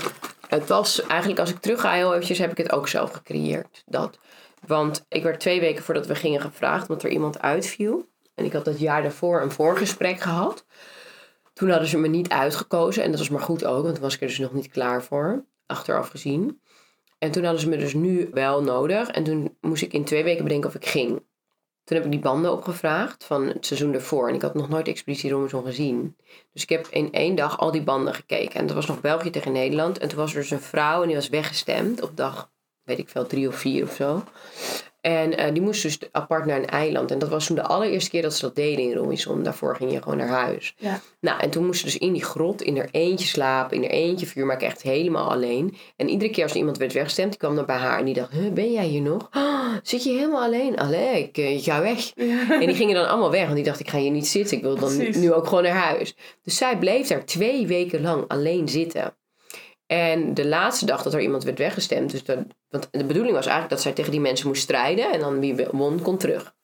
het was eigenlijk, als ik terug ga heel eventjes, heb ik het ook zelf gecreëerd. Dat. Want ik werd twee weken voordat we gingen gevraagd, omdat er iemand uitviel. En ik had dat jaar daarvoor een voorgesprek gehad. Toen hadden ze me niet uitgekozen. En dat was maar goed ook, want toen was ik er dus nog niet klaar voor. Achteraf gezien. En toen hadden ze me dus nu wel nodig. En toen moest ik in twee weken bedenken of ik ging. Toen heb ik die banden opgevraagd van het seizoen ervoor. En ik had nog nooit Expeditie Robinson gezien. Dus ik heb in één dag al die banden gekeken. En dat was nog België tegen Nederland. En toen was er dus een vrouw en die was weggestemd op dag, weet ik veel, drie of vier of zo. En uh, die moest dus apart naar een eiland. En dat was toen de allereerste keer dat ze dat deden in Robinson. Daarvoor ging je gewoon naar huis. Ja. Nou, en toen moest ze dus in die grot in er eentje slapen. In er eentje vuur maken. Echt helemaal alleen. En iedere keer als iemand werd weggestemd, die kwam dan bij haar. En die dacht, huh, ben jij hier nog? Oh, zit je helemaal alleen? Allee, ik, uh, ik ga weg. Ja. *laughs* En die gingen dan allemaal weg. Want die dacht, ik ga hier niet zitten. Ik wil dan nu, nu ook gewoon naar huis. Dus zij bleef daar twee weken lang alleen zitten. En de laatste dag dat er iemand werd weggestemd, dus dat, want de bedoeling was eigenlijk dat zij tegen die mensen moest strijden en dan wie won, kon terug.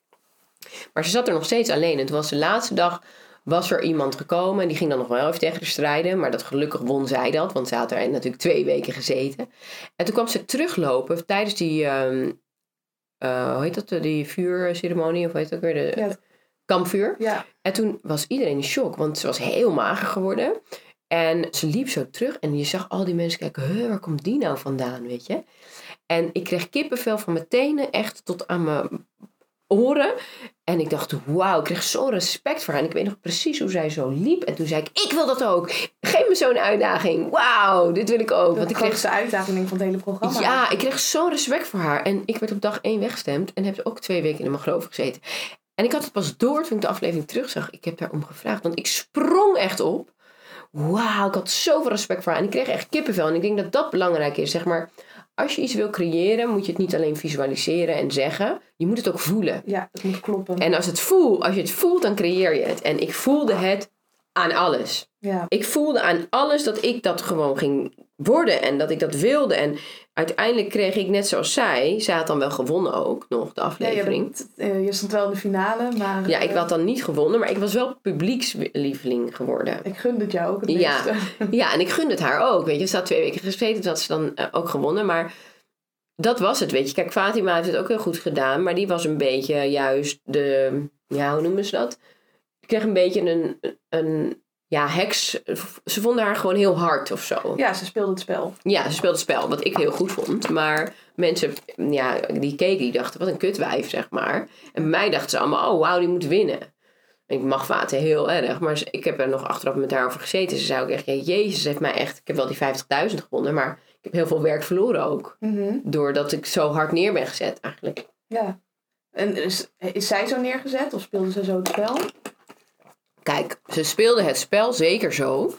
Maar ze zat er nog steeds alleen. Het was de laatste dag, was er iemand gekomen en die ging dan nog wel even tegen haar strijden. Maar dat gelukkig won zij dat, want ze had er natuurlijk twee weken gezeten. En toen kwam ze teruglopen tijdens die, um, uh, hoe heet dat, die vuurceremonie, of hoe heet dat weer, de Ja. kampvuur. Ja. En toen was iedereen in shock, want ze was heel mager geworden. En ze liep zo terug en je zag al die mensen kijken, waar komt die nou vandaan, weet je? En ik kreeg kippenvel van mijn tenen echt tot aan mijn oren. En ik dacht, wauw, ik kreeg zo'n respect voor haar. En ik weet nog precies hoe zij zo liep. En toen zei ik, ik wil dat ook. Geef me zo'n uitdaging. Wauw, dit wil ik ook. Dat Want de ik kreeg grootste uitdaging van het hele programma. ja, ik kreeg zo'n respect voor haar. En ik werd op dag één weggestemd. En heb ook twee weken in mijn geloof gezeten. En ik had het pas door toen ik de aflevering terugzag. Ik heb daarom gevraagd. Want ik sprong echt op. Wauw, ik had zoveel respect voor haar. En ik kreeg echt kippenvel. En ik denk dat dat belangrijk is. Zeg maar, als je iets wil creëren, moet je het niet alleen visualiseren en zeggen. Je moet het ook voelen. Ja, het moet kloppen. En als, het voel, als je het voelt, dan creëer je het. En ik voelde het aan alles. Ja. Ik voelde aan alles dat ik dat gewoon ging worden en dat ik dat wilde. En uiteindelijk kreeg ik net zoals zij, zij had dan wel gewonnen ook nog, de Ja, je, aflevering. bent, eh, je stond wel in de finale, maar... Ja, ik eh, had dan niet gewonnen, maar ik was wel publiekslieveling geworden. Ik gunde het jou ook het Ja. meeste. *laughs* Ja, en ik gunde het haar ook. Weet je, ze had twee weken gezeten, toen had ze dan eh, ook gewonnen. Maar dat was het, weet je. Kijk, Fatima heeft het ook heel goed gedaan, maar die was een beetje juist de, ja, hoe noemen ze dat? Ik kreeg een beetje een, een ja, heks, ze vonden haar gewoon heel hard of zo. Ja, ze speelde het spel. Ja, ze speelde het spel, wat ik heel goed vond. Maar mensen ja, die keken, die dachten, wat een kutwijf, zeg maar. En bij mij dachten ze allemaal, oh wauw, die moet winnen. En ik mag Vaten heel erg, maar ik heb er nog achteraf met haar over gezeten. Ze zei ook echt, ja, jezus, heeft mij echt, ik heb wel die 50.000 gewonnen, maar ik heb heel veel werk verloren ook. Doordat ik zo hard neer ben gezet, eigenlijk. Ja. En is, is zij zo neergezet of speelde ze zo het spel? Kijk, ze speelde het spel zeker zo.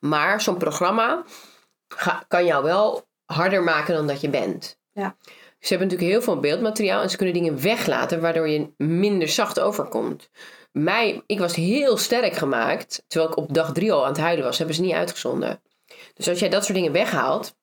Maar zo'n programma ga- kan jou wel harder maken dan dat je bent. Ja. Ze hebben natuurlijk heel veel beeldmateriaal en ze kunnen dingen weglaten waardoor je minder zacht overkomt. Mij, ik was heel sterk gemaakt, terwijl ik op dag drie al aan het huilen was, hebben ze niet uitgezonden. Dus als jij dat soort dingen weghaalt,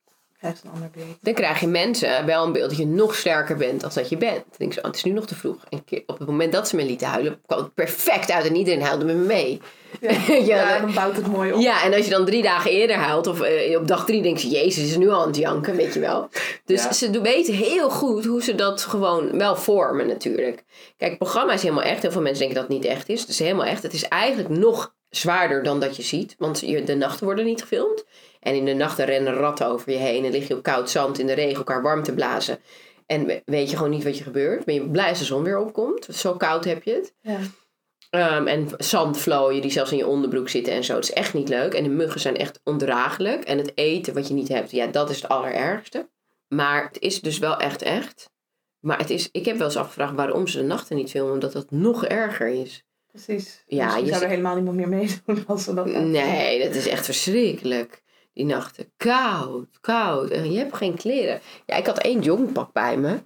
Krijgt een ander beeld. dan krijg je mensen wel een beeld dat je nog sterker bent dan dat je bent. Dan denk ik zo, oh, het is nu nog te vroeg. En op het moment dat ze me lieten huilen, kwam het perfect uit en iedereen huilde met me mee. Ja, *laughs* Ja, ja, dat- dan bouwt het mooi op. Ja, en als je dan drie dagen eerder huilt, of eh, op dag drie denk je, jezus, is nu al aan het janken, weet je wel. Dus Ja. ze weten heel goed hoe ze dat gewoon wel vormen natuurlijk. Kijk, het programma is helemaal echt. Heel veel mensen denken dat het niet echt is. Het is helemaal echt. Het is eigenlijk nog zwaarder dan dat je ziet. Want je, de nachten worden niet gefilmd. En in de nachten rennen ratten over je heen. En lig je op koud zand in de regen elkaar warm te blazen. En we- weet je gewoon niet wat je gebeurt. Ben je blij als de zon weer opkomt. Zo koud heb je het. Ja. Ehm, en zandvlooien die zelfs in je onderbroek zitten en zo. Het is echt niet leuk. En de muggen zijn echt ondraaglijk. En het eten wat je niet hebt, ja, dat is het allerergste. Maar het is dus wel echt echt. Maar het is, ik heb wel eens afgevraagd waarom ze de nachten niet filmen. Omdat dat nog erger is. Precies. Ja, je zou er helemaal niemand meer meedoen als ze dat Nee, dat is echt verschrikkelijk. Die nachten. Koud, koud. En je hebt geen kleren. Ja, ik had één joggingpak bij me.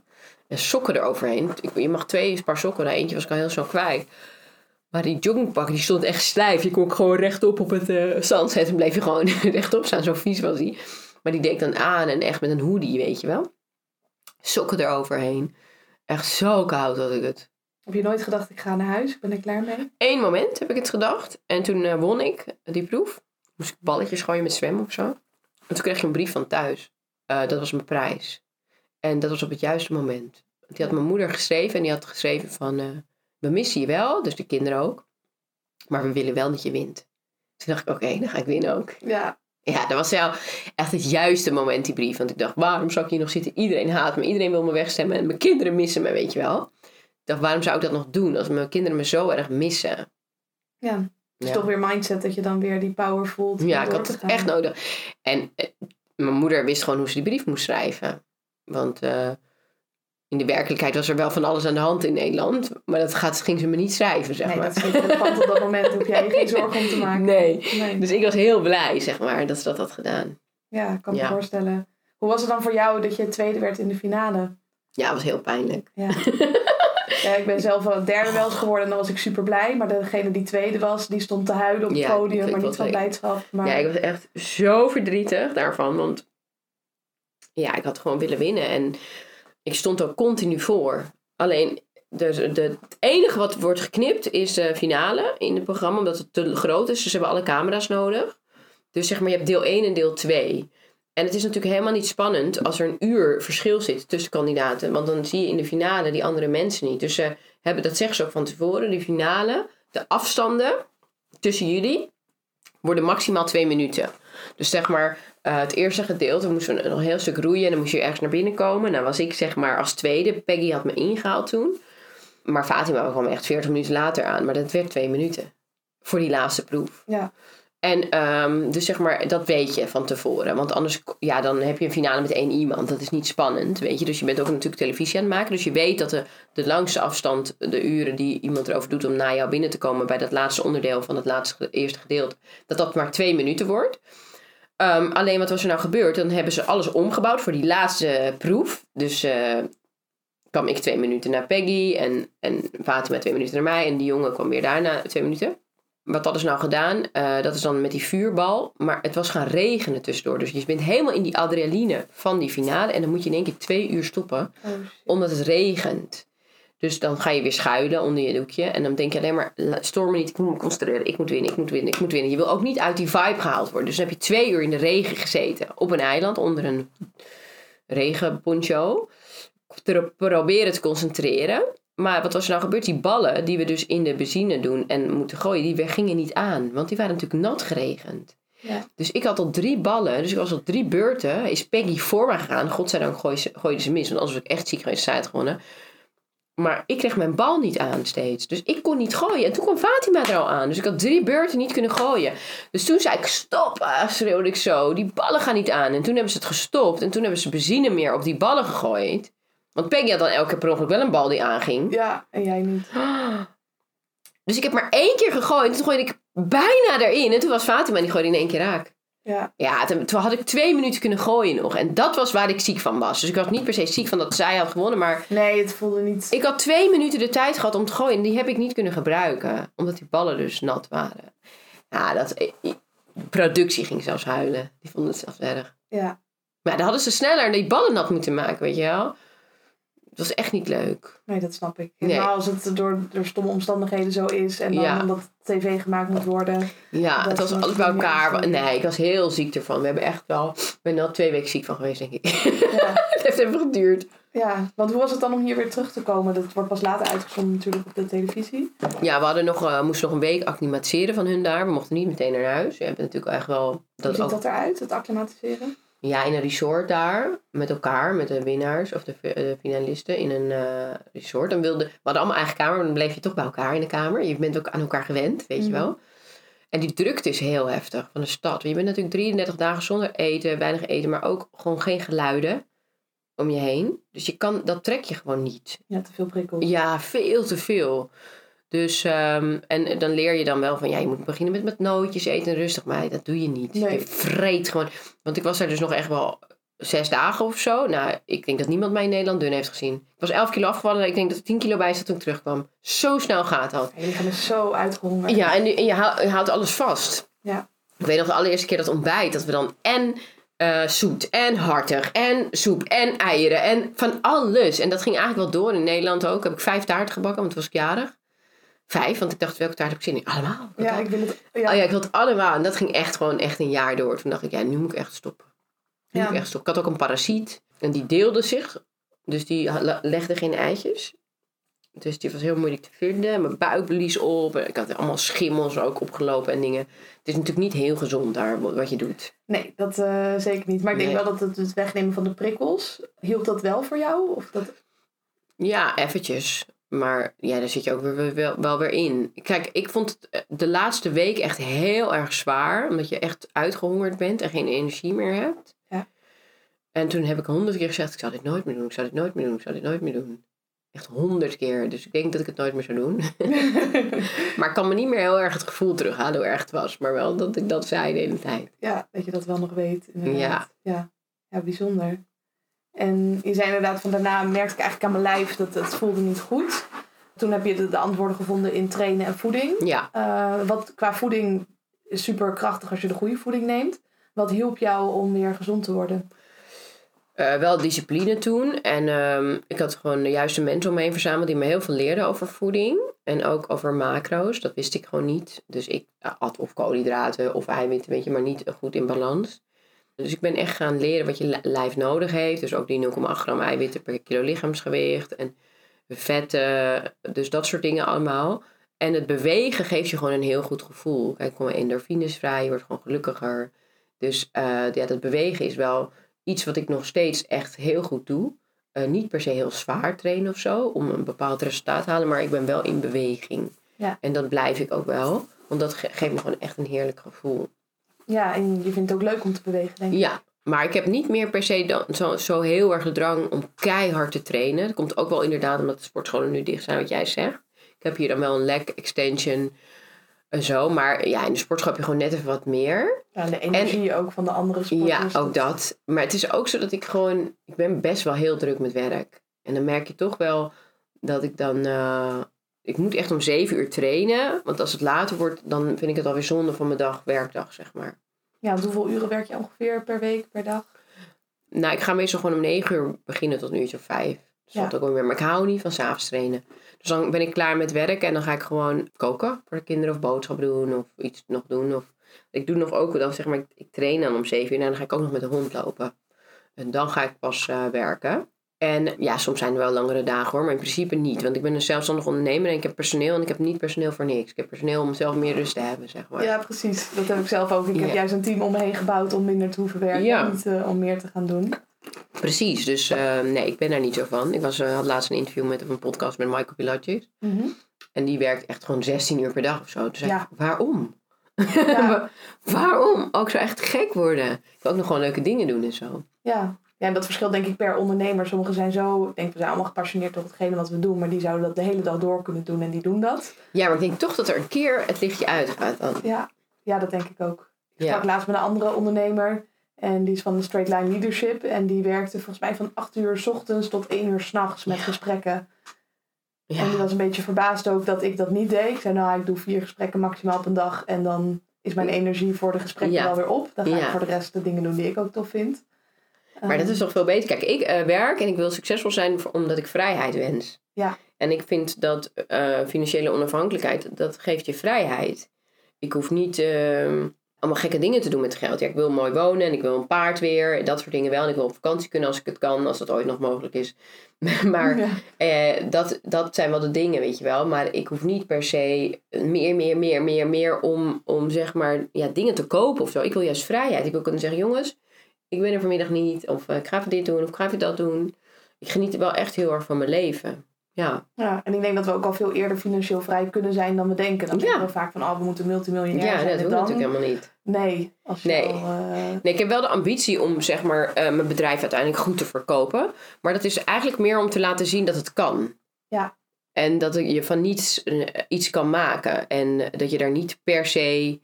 En sokken eroverheen. Ik- Je mag twee paar sokken. Nou, eentje was ik al heel snel kwijt. Maar die joggingpak, die stond echt stijf. Je kon ook gewoon rechtop op het zand zetten. En bleef je gewoon *laughs* rechtop staan. Zo vies was die. Maar die deed ik dan aan. En echt met een hoodie, weet je wel. Sokken eroverheen. Echt zo koud had ik het. Heb je nooit gedacht, ik ga naar huis, ik ben er klaar mee? Eén moment heb ik het gedacht. En toen eh, won ik die proef. Moest ik balletjes gooien met zwemmen of zo. En toen kreeg je een brief van thuis. Eh, dat was mijn prijs. En dat was op het juiste moment. Die had mijn moeder geschreven. En die had geschreven van... eh, we missen je wel, dus de kinderen ook. Maar we willen wel dat je wint. Toen dacht ik, oké, dan ga ik winnen ook. Ja. Ja, dat was wel echt het juiste moment, die brief. Want ik dacht, waarom zou ik hier nog zitten? Iedereen haat me, iedereen wil me wegstemmen. En mijn kinderen missen me, weet je wel. Ik dacht, waarom zou ik dat nog doen als mijn kinderen me zo erg missen? Ja. Het is Ja. toch weer mindset dat je dan weer die power voelt. Ja, ik had het echt nodig. En eh, mijn moeder wist gewoon hoe ze die brief moest schrijven. Want eh, in de werkelijkheid was er wel van alles aan de hand in Nederland. Maar dat gaat, ging ze me niet schrijven, zeg Nee, maar. dat is niet relevant op dat moment. Hoef jij je geen zorgen om te *laughs* maken. Nee. Nee. Dus ik was heel blij, zeg maar, dat ze dat had gedaan. Ja, ik kan me Ja. voorstellen. Hoe was het dan voor jou dat je tweede werd in de finale? Ja, het was heel pijnlijk. Ja. *laughs* ja, ik ben zelf wel derde wel eens geworden en dan was ik super blij. Maar degene die tweede was, die stond te huilen op het Ja, podium, maar niet van blijdschap. Maar Ja, ik was echt zo verdrietig daarvan. Want ja, ik had gewoon willen winnen. En ik stond ook continu voor. Alleen, de, de, het enige wat wordt geknipt is de finale in het programma. Omdat het te groot is. Dus ze hebben alle camera's nodig. Dus zeg maar, je hebt deel 1 en deel 2. En het is natuurlijk helemaal niet spannend als er een uur verschil zit tussen kandidaten. Want dan zie je in de finale die andere mensen niet. Dus ze hebben, dat zeggen ze ook van tevoren, de finale, de afstanden tussen jullie worden maximaal twee minuten. Dus zeg maar, eh, het eerste gedeelte moesten we nog een heel stuk roeien. En dan moest je ergens naar binnen komen. Nou was ik zeg maar als tweede. Peggy had me ingehaald toen. Maar Fatima kwam echt 40 minuten later aan. Maar dat werd twee minuten. Voor die laatste proef. ja, En ehm, dus zeg maar, dat weet je van tevoren. Want anders, ja, dan heb je een finale met één iemand. Dat is niet spannend, weet je. Dus je bent ook natuurlijk televisie aan het maken. Dus je weet dat de, de langste afstand, de uren die iemand erover doet om na jou binnen te komen bij dat laatste onderdeel van het laatste, eerste gedeelte, dat dat maar twee minuten wordt. Ehm, alleen wat was er nou gebeurd? Dan hebben ze alles omgebouwd voor die laatste proef. Dus eh, kwam ik twee minuten naar Peggy en, en Fatima twee minuten naar mij. En die jongen kwam weer daarna twee minuten. Wat hadden ze nou gedaan? Eh, dat is dan met die vuurbal. Maar het was gaan regenen tussendoor. Dus je bent helemaal in die adrenaline van die finale. En dan moet je in één keer twee uur stoppen. oh. Omdat het regent. Dus dan ga je weer schuilen onder je doekje. En dan denk je alleen maar, "La- stoor me niet, ik moet me concentreren. Ik moet winnen, ik moet winnen, ik moet winnen. Je wil ook niet uit die vibe gehaald worden. Dus dan heb je twee uur in de regen gezeten. Op een eiland onder een regenponcho. Te proberen te concentreren. Maar wat was er nou gebeurd? Die ballen die we dus in de benzine doen en moeten gooien, die gingen niet aan. Want die waren natuurlijk nat geregend. Ja. Dus ik had al drie ballen. Dus ik was al drie beurten. Is Peggy voor me gegaan. Godzijdank gooide ze, gooide ze mis. Want anders was ik echt ziek geweest. Zij had gewonnen. Maar ik kreeg mijn bal niet aan steeds. Dus ik kon niet gooien. En toen kwam Fatima er al aan. Dus ik had drie beurten niet kunnen gooien. Dus toen zei ik, stop, ah, schreeuwde ik zo. Die ballen gaan niet aan. En toen hebben ze het gestopt. En toen hebben ze benzine meer op die ballen gegooid. Want Peggy had dan elke keer per ongeluk wel een bal die aanging. Ja, en jij niet. Dus ik heb maar één keer gegooid. Toen gooide ik bijna erin. En toen was Fatima en die gooide in één keer raak. Ja. Ja, toen, toen had ik twee minuten kunnen gooien nog. En dat was waar ik ziek van was. Dus ik was niet per se ziek van dat zij had gewonnen. Maar Nee, het voelde niet... ik had twee minuten de tijd gehad om te gooien. En die heb ik niet kunnen gebruiken. Omdat die ballen dus nat waren. Ja, dat... De productie ging zelfs huilen. Die vonden het zelfs erg. Ja. Maar dan hadden ze sneller die ballen nat moeten maken, weet je wel. Het was echt niet leuk. Nee, dat snap ik. Nee. Helemaal als het door, door stomme omstandigheden zo is. En dan Ja. omdat tv gemaakt moet worden. Ja, het was alles bij elkaar. Nee, ik was heel ziek ervan. We hebben echt wel... Ik ben er al twee weken ziek van geweest, denk ik. Ja. *laughs* het heeft even geduurd. ja, want hoe was het dan om hier weer terug te komen? Dat wordt pas later uitgezonden natuurlijk op de televisie. Ja, we hadden nog, eh, moesten nog een week acclimatiseren van hun daar. We mochten niet meteen naar huis. We hebben natuurlijk echt wel... Hoe Dat ziet ook, dat eruit, het acclimatiseren? Ja, in een resort daar. Met elkaar, met de winnaars of de, fi- de finalisten in een eh, resort. Dan wilde, we hadden allemaal eigen kamer, maar dan bleef je toch bij elkaar in de kamer. Je bent ook aan elkaar gewend, weet je Mhm. wel. En die drukte is heel heftig van de stad. Je bent natuurlijk 33 dagen zonder eten, weinig eten, maar ook gewoon geen geluiden om je heen. Dus je kan, dat trek je gewoon niet. Ja, te veel prikkels. Ja, veel te veel. Dus, ehm, en dan leer je dan wel van, ja, je moet beginnen met, met nootjes eten en rustig. Maar dat doe je niet. Nee. Je vreet gewoon. Want ik was daar dus nog echt wel zes dagen of zo. Nou, ik denk dat niemand mij in Nederland dun heeft gezien. Ik was 11 kilo afgevallen. Ik denk dat er 10 kilo bij zat toen ik terugkwam. Zo snel gaat dat. Je lichaam is zo uitgehongerd. Ja, en, nu- en je, je houdt alles vast. Ja. Ik weet nog de allereerste keer dat ontbijt. Dat we dan en eh, zoet en hartig en soep en eieren en van alles. En dat ging eigenlijk wel door in Nederland ook. Heb ik vijf taarten gebakken, want toen was ik jarig. Vijf, want ik dacht welke taart heb ik zin in? Allemaal. Ja, ik wil het... Ja. Oh ja, ik had het allemaal. En dat ging echt gewoon echt een jaar door. Toen dacht ik, ja, nu moet ik echt stoppen. Nu Ja. moet ik echt stoppen. Ik had ook een parasiet. En die deelde zich. Dus die legde geen eitjes. Dus die was heel moeilijk te vinden. Mijn buik blies op. Ik had allemaal schimmels ook opgelopen en dingen. Het is natuurlijk niet heel gezond daar wat je doet. Nee, dat eh, zeker niet. Maar ik denk Nee. wel dat het, het wegnemen van de prikkels... Hielp dat wel voor jou? Of dat... Ja, eventjes. Maar ja, daar zit je ook weer, wel, wel weer in. Kijk, ik vond het eh, de laatste week echt heel erg zwaar. Omdat je echt uitgehongerd bent en geen energie meer hebt. Ja. En toen heb ik honderd keer gezegd, ik zou dit nooit meer doen. Ik zou dit nooit meer doen. Ik zou dit nooit meer doen. Echt honderd keer. Dus ik denk dat ik het nooit meer zou doen. *laughs* maar ik kan me niet meer heel erg het gevoel terughalen hoe erg het was. Maar wel dat ik dat zei de hele tijd. Ja, dat je dat wel nog weet. Inderdaad. Ja. ja. Ja, bijzonder. En je zei inderdaad van daarna merkte ik eigenlijk aan mijn lijf dat het voelde niet goed. Toen heb je de, de antwoorden gevonden in trainen en voeding. Ja, Eh, wat qua voeding is super krachtig als je de goede voeding neemt. Wat hielp jou om weer gezond te worden? Eh, wel discipline toen. En ehm, ik had gewoon de juiste mensen om me heen verzameld die me heel veel leerden over voeding. En ook over macro's. Dat wist ik gewoon niet. Dus ik at of koolhydraten of eiwitten, weet je, maar niet goed in balans. Dus ik ben echt gaan leren wat je li- lijf nodig heeft. Dus ook die 0,8 gram eiwitten per kilo lichaamsgewicht. En vetten, dus dat soort dingen allemaal. En het bewegen geeft je gewoon een heel goed gevoel. Kijk, komen endorfines vrij, je wordt gewoon gelukkiger. Dus eh, ja, dat bewegen is wel iets wat ik nog steeds echt heel goed doe. Eh, niet per se heel zwaar trainen of zo, om een bepaald resultaat te halen, maar ik ben wel in beweging. Ja. En dat blijf ik ook wel, want dat ge- geeft me gewoon echt een heerlijk gevoel. Ja, en je vindt het ook leuk om te bewegen, denk ik. Ja, maar ik heb niet meer per se dan, zo, zo heel erg de drang om keihard te trainen. Dat komt ook wel inderdaad omdat de sportscholen nu dicht zijn, wat jij zegt. Ik heb hier dan wel een leg extension en zo, maar ja, in de sportschool heb je gewoon net even wat meer. Ja, en de energie ook van de andere sporters. Ja, ook dat. Maar het is ook zo dat ik gewoon... Ik ben best wel heel druk met werk. En dan merk je toch wel dat ik dan... eh, ik moet echt om zeven uur trainen. Want als het later wordt, dan vind ik het alweer zonde van mijn dag, werkdag, zeg maar. Ja, want hoeveel uren werk je ongeveer per week, per dag? Nou, ik ga meestal gewoon om negen uur beginnen tot een uurtje of vijf. Dus Ja. dat ook wel weer. Maar ik hou niet van s'avonds trainen. Dus dan ben ik klaar met werken en dan ga ik gewoon koken voor de kinderen of boodschappen doen of iets nog doen. Of ik doe nog ook, dan zeg maar, ik, ik train dan om zeven uur en dan ga ik ook nog met de hond lopen. En dan ga ik pas eh, werken. En ja, soms zijn er wel langere dagen hoor, maar in principe niet. Want ik ben een zelfstandig ondernemer en ik heb personeel en ik heb niet personeel voor niks. Ik heb personeel om zelf meer rust te hebben, zeg maar. Ja, precies. Dat heb ik zelf ook. Ik heb juist een team om me heen gebouwd om minder te hoeven werken. Ja. En niet eh, om meer te gaan doen. Precies, dus eh, nee, ik ben daar niet zo van. Ik was, eh, had laatst een interview met een podcast met Michael Pilatjes. En die werkt echt gewoon 16 uur per dag of zo. Toen zei Ja. ik, waarom? *laughs* Waarom? Ook zou echt gek worden. Ik wil ook nog gewoon leuke dingen doen en zo. Ja. Ja, en dat verschilt denk ik per ondernemer. Sommigen zijn zo, ik denk we zijn allemaal gepassioneerd door hetgene wat we doen. Maar die zouden dat de hele dag door kunnen doen en die doen dat. Ja, maar ik denk toch dat er een keer het lichtje uitgaat dan. Ja, ja dat denk ik ook. Ik Ja. sprak laatst met een andere ondernemer. En die is van de Straight Line Leadership. En die werkte volgens mij van 8 uur s ochtends tot 1 uur s'nachts met Ja. gesprekken. En die Ja. was een beetje verbaasd ook dat ik dat niet deed. Ik zei, nou, ik doe vier gesprekken maximaal op een dag. En dan is mijn energie voor de gesprekken Ja. wel weer op. Dan ga ik Ja. voor de rest de dingen doen die ik ook tof vind. Maar dat Ehm, is toch veel beter. Kijk, ik eh, werk en ik wil succesvol zijn voor- omdat ik vrijheid wens. Ja. En ik vind dat eh, financiële onafhankelijkheid, dat geeft je vrijheid. Ik hoef niet ehm, allemaal gekke dingen te doen met geld. Ja, ik wil mooi wonen en ik wil een paard weer. Dat soort dingen wel. En ik wil op vakantie kunnen als ik het kan, als dat ooit nog mogelijk is. *laughs* maar ja. eh, dat, dat zijn wel de dingen, weet je wel. Maar ik hoef niet per se meer, meer, meer, meer, meer om, om zeg maar ja, dingen te kopen of zo. Ik wil juist vrijheid. Ik wil kunnen zeggen, jongens, ik ben er vanmiddag niet. Of eh, ik ga even dit doen of ik ga even dat doen. Ik geniet wel echt heel erg van mijn leven. Ja, ja, en ik denk dat we ook al veel eerder financieel vrij kunnen zijn dan we denken. Dan Ja. denken we vaak van, oh, we moeten multimiljonair ja zijn. dat en hoeft dan... natuurlijk helemaal niet. Nee, als je Nee. al, eh, Nee, ik heb wel de ambitie om zeg maar eh, mijn bedrijf uiteindelijk goed te verkopen. Maar dat is eigenlijk meer om te laten zien dat het kan. Ja. En dat je van niets iets kan maken. En dat je daar niet per se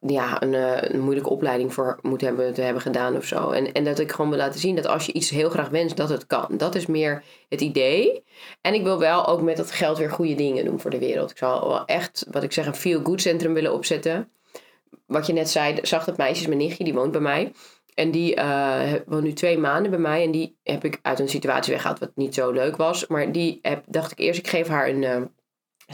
ja, een, eh, een moeilijke opleiding voor moet hebben te hebben gedaan of zo. En, en dat ik gewoon wil laten zien dat als je iets heel graag wenst, dat het kan. Dat is meer het idee. En ik wil wel ook met dat geld weer goede dingen doen voor de wereld. Ik zal wel echt, wat ik zeg, een feel-good centrum willen opzetten. Wat je net zei, zag dat meisje, is mijn nichtje, die woont bij mij. En die eh, woont nu twee maanden bij mij. En die heb ik uit een situatie weggehaald wat niet zo leuk was. Maar die heb, dacht ik eerst, ik geef haar een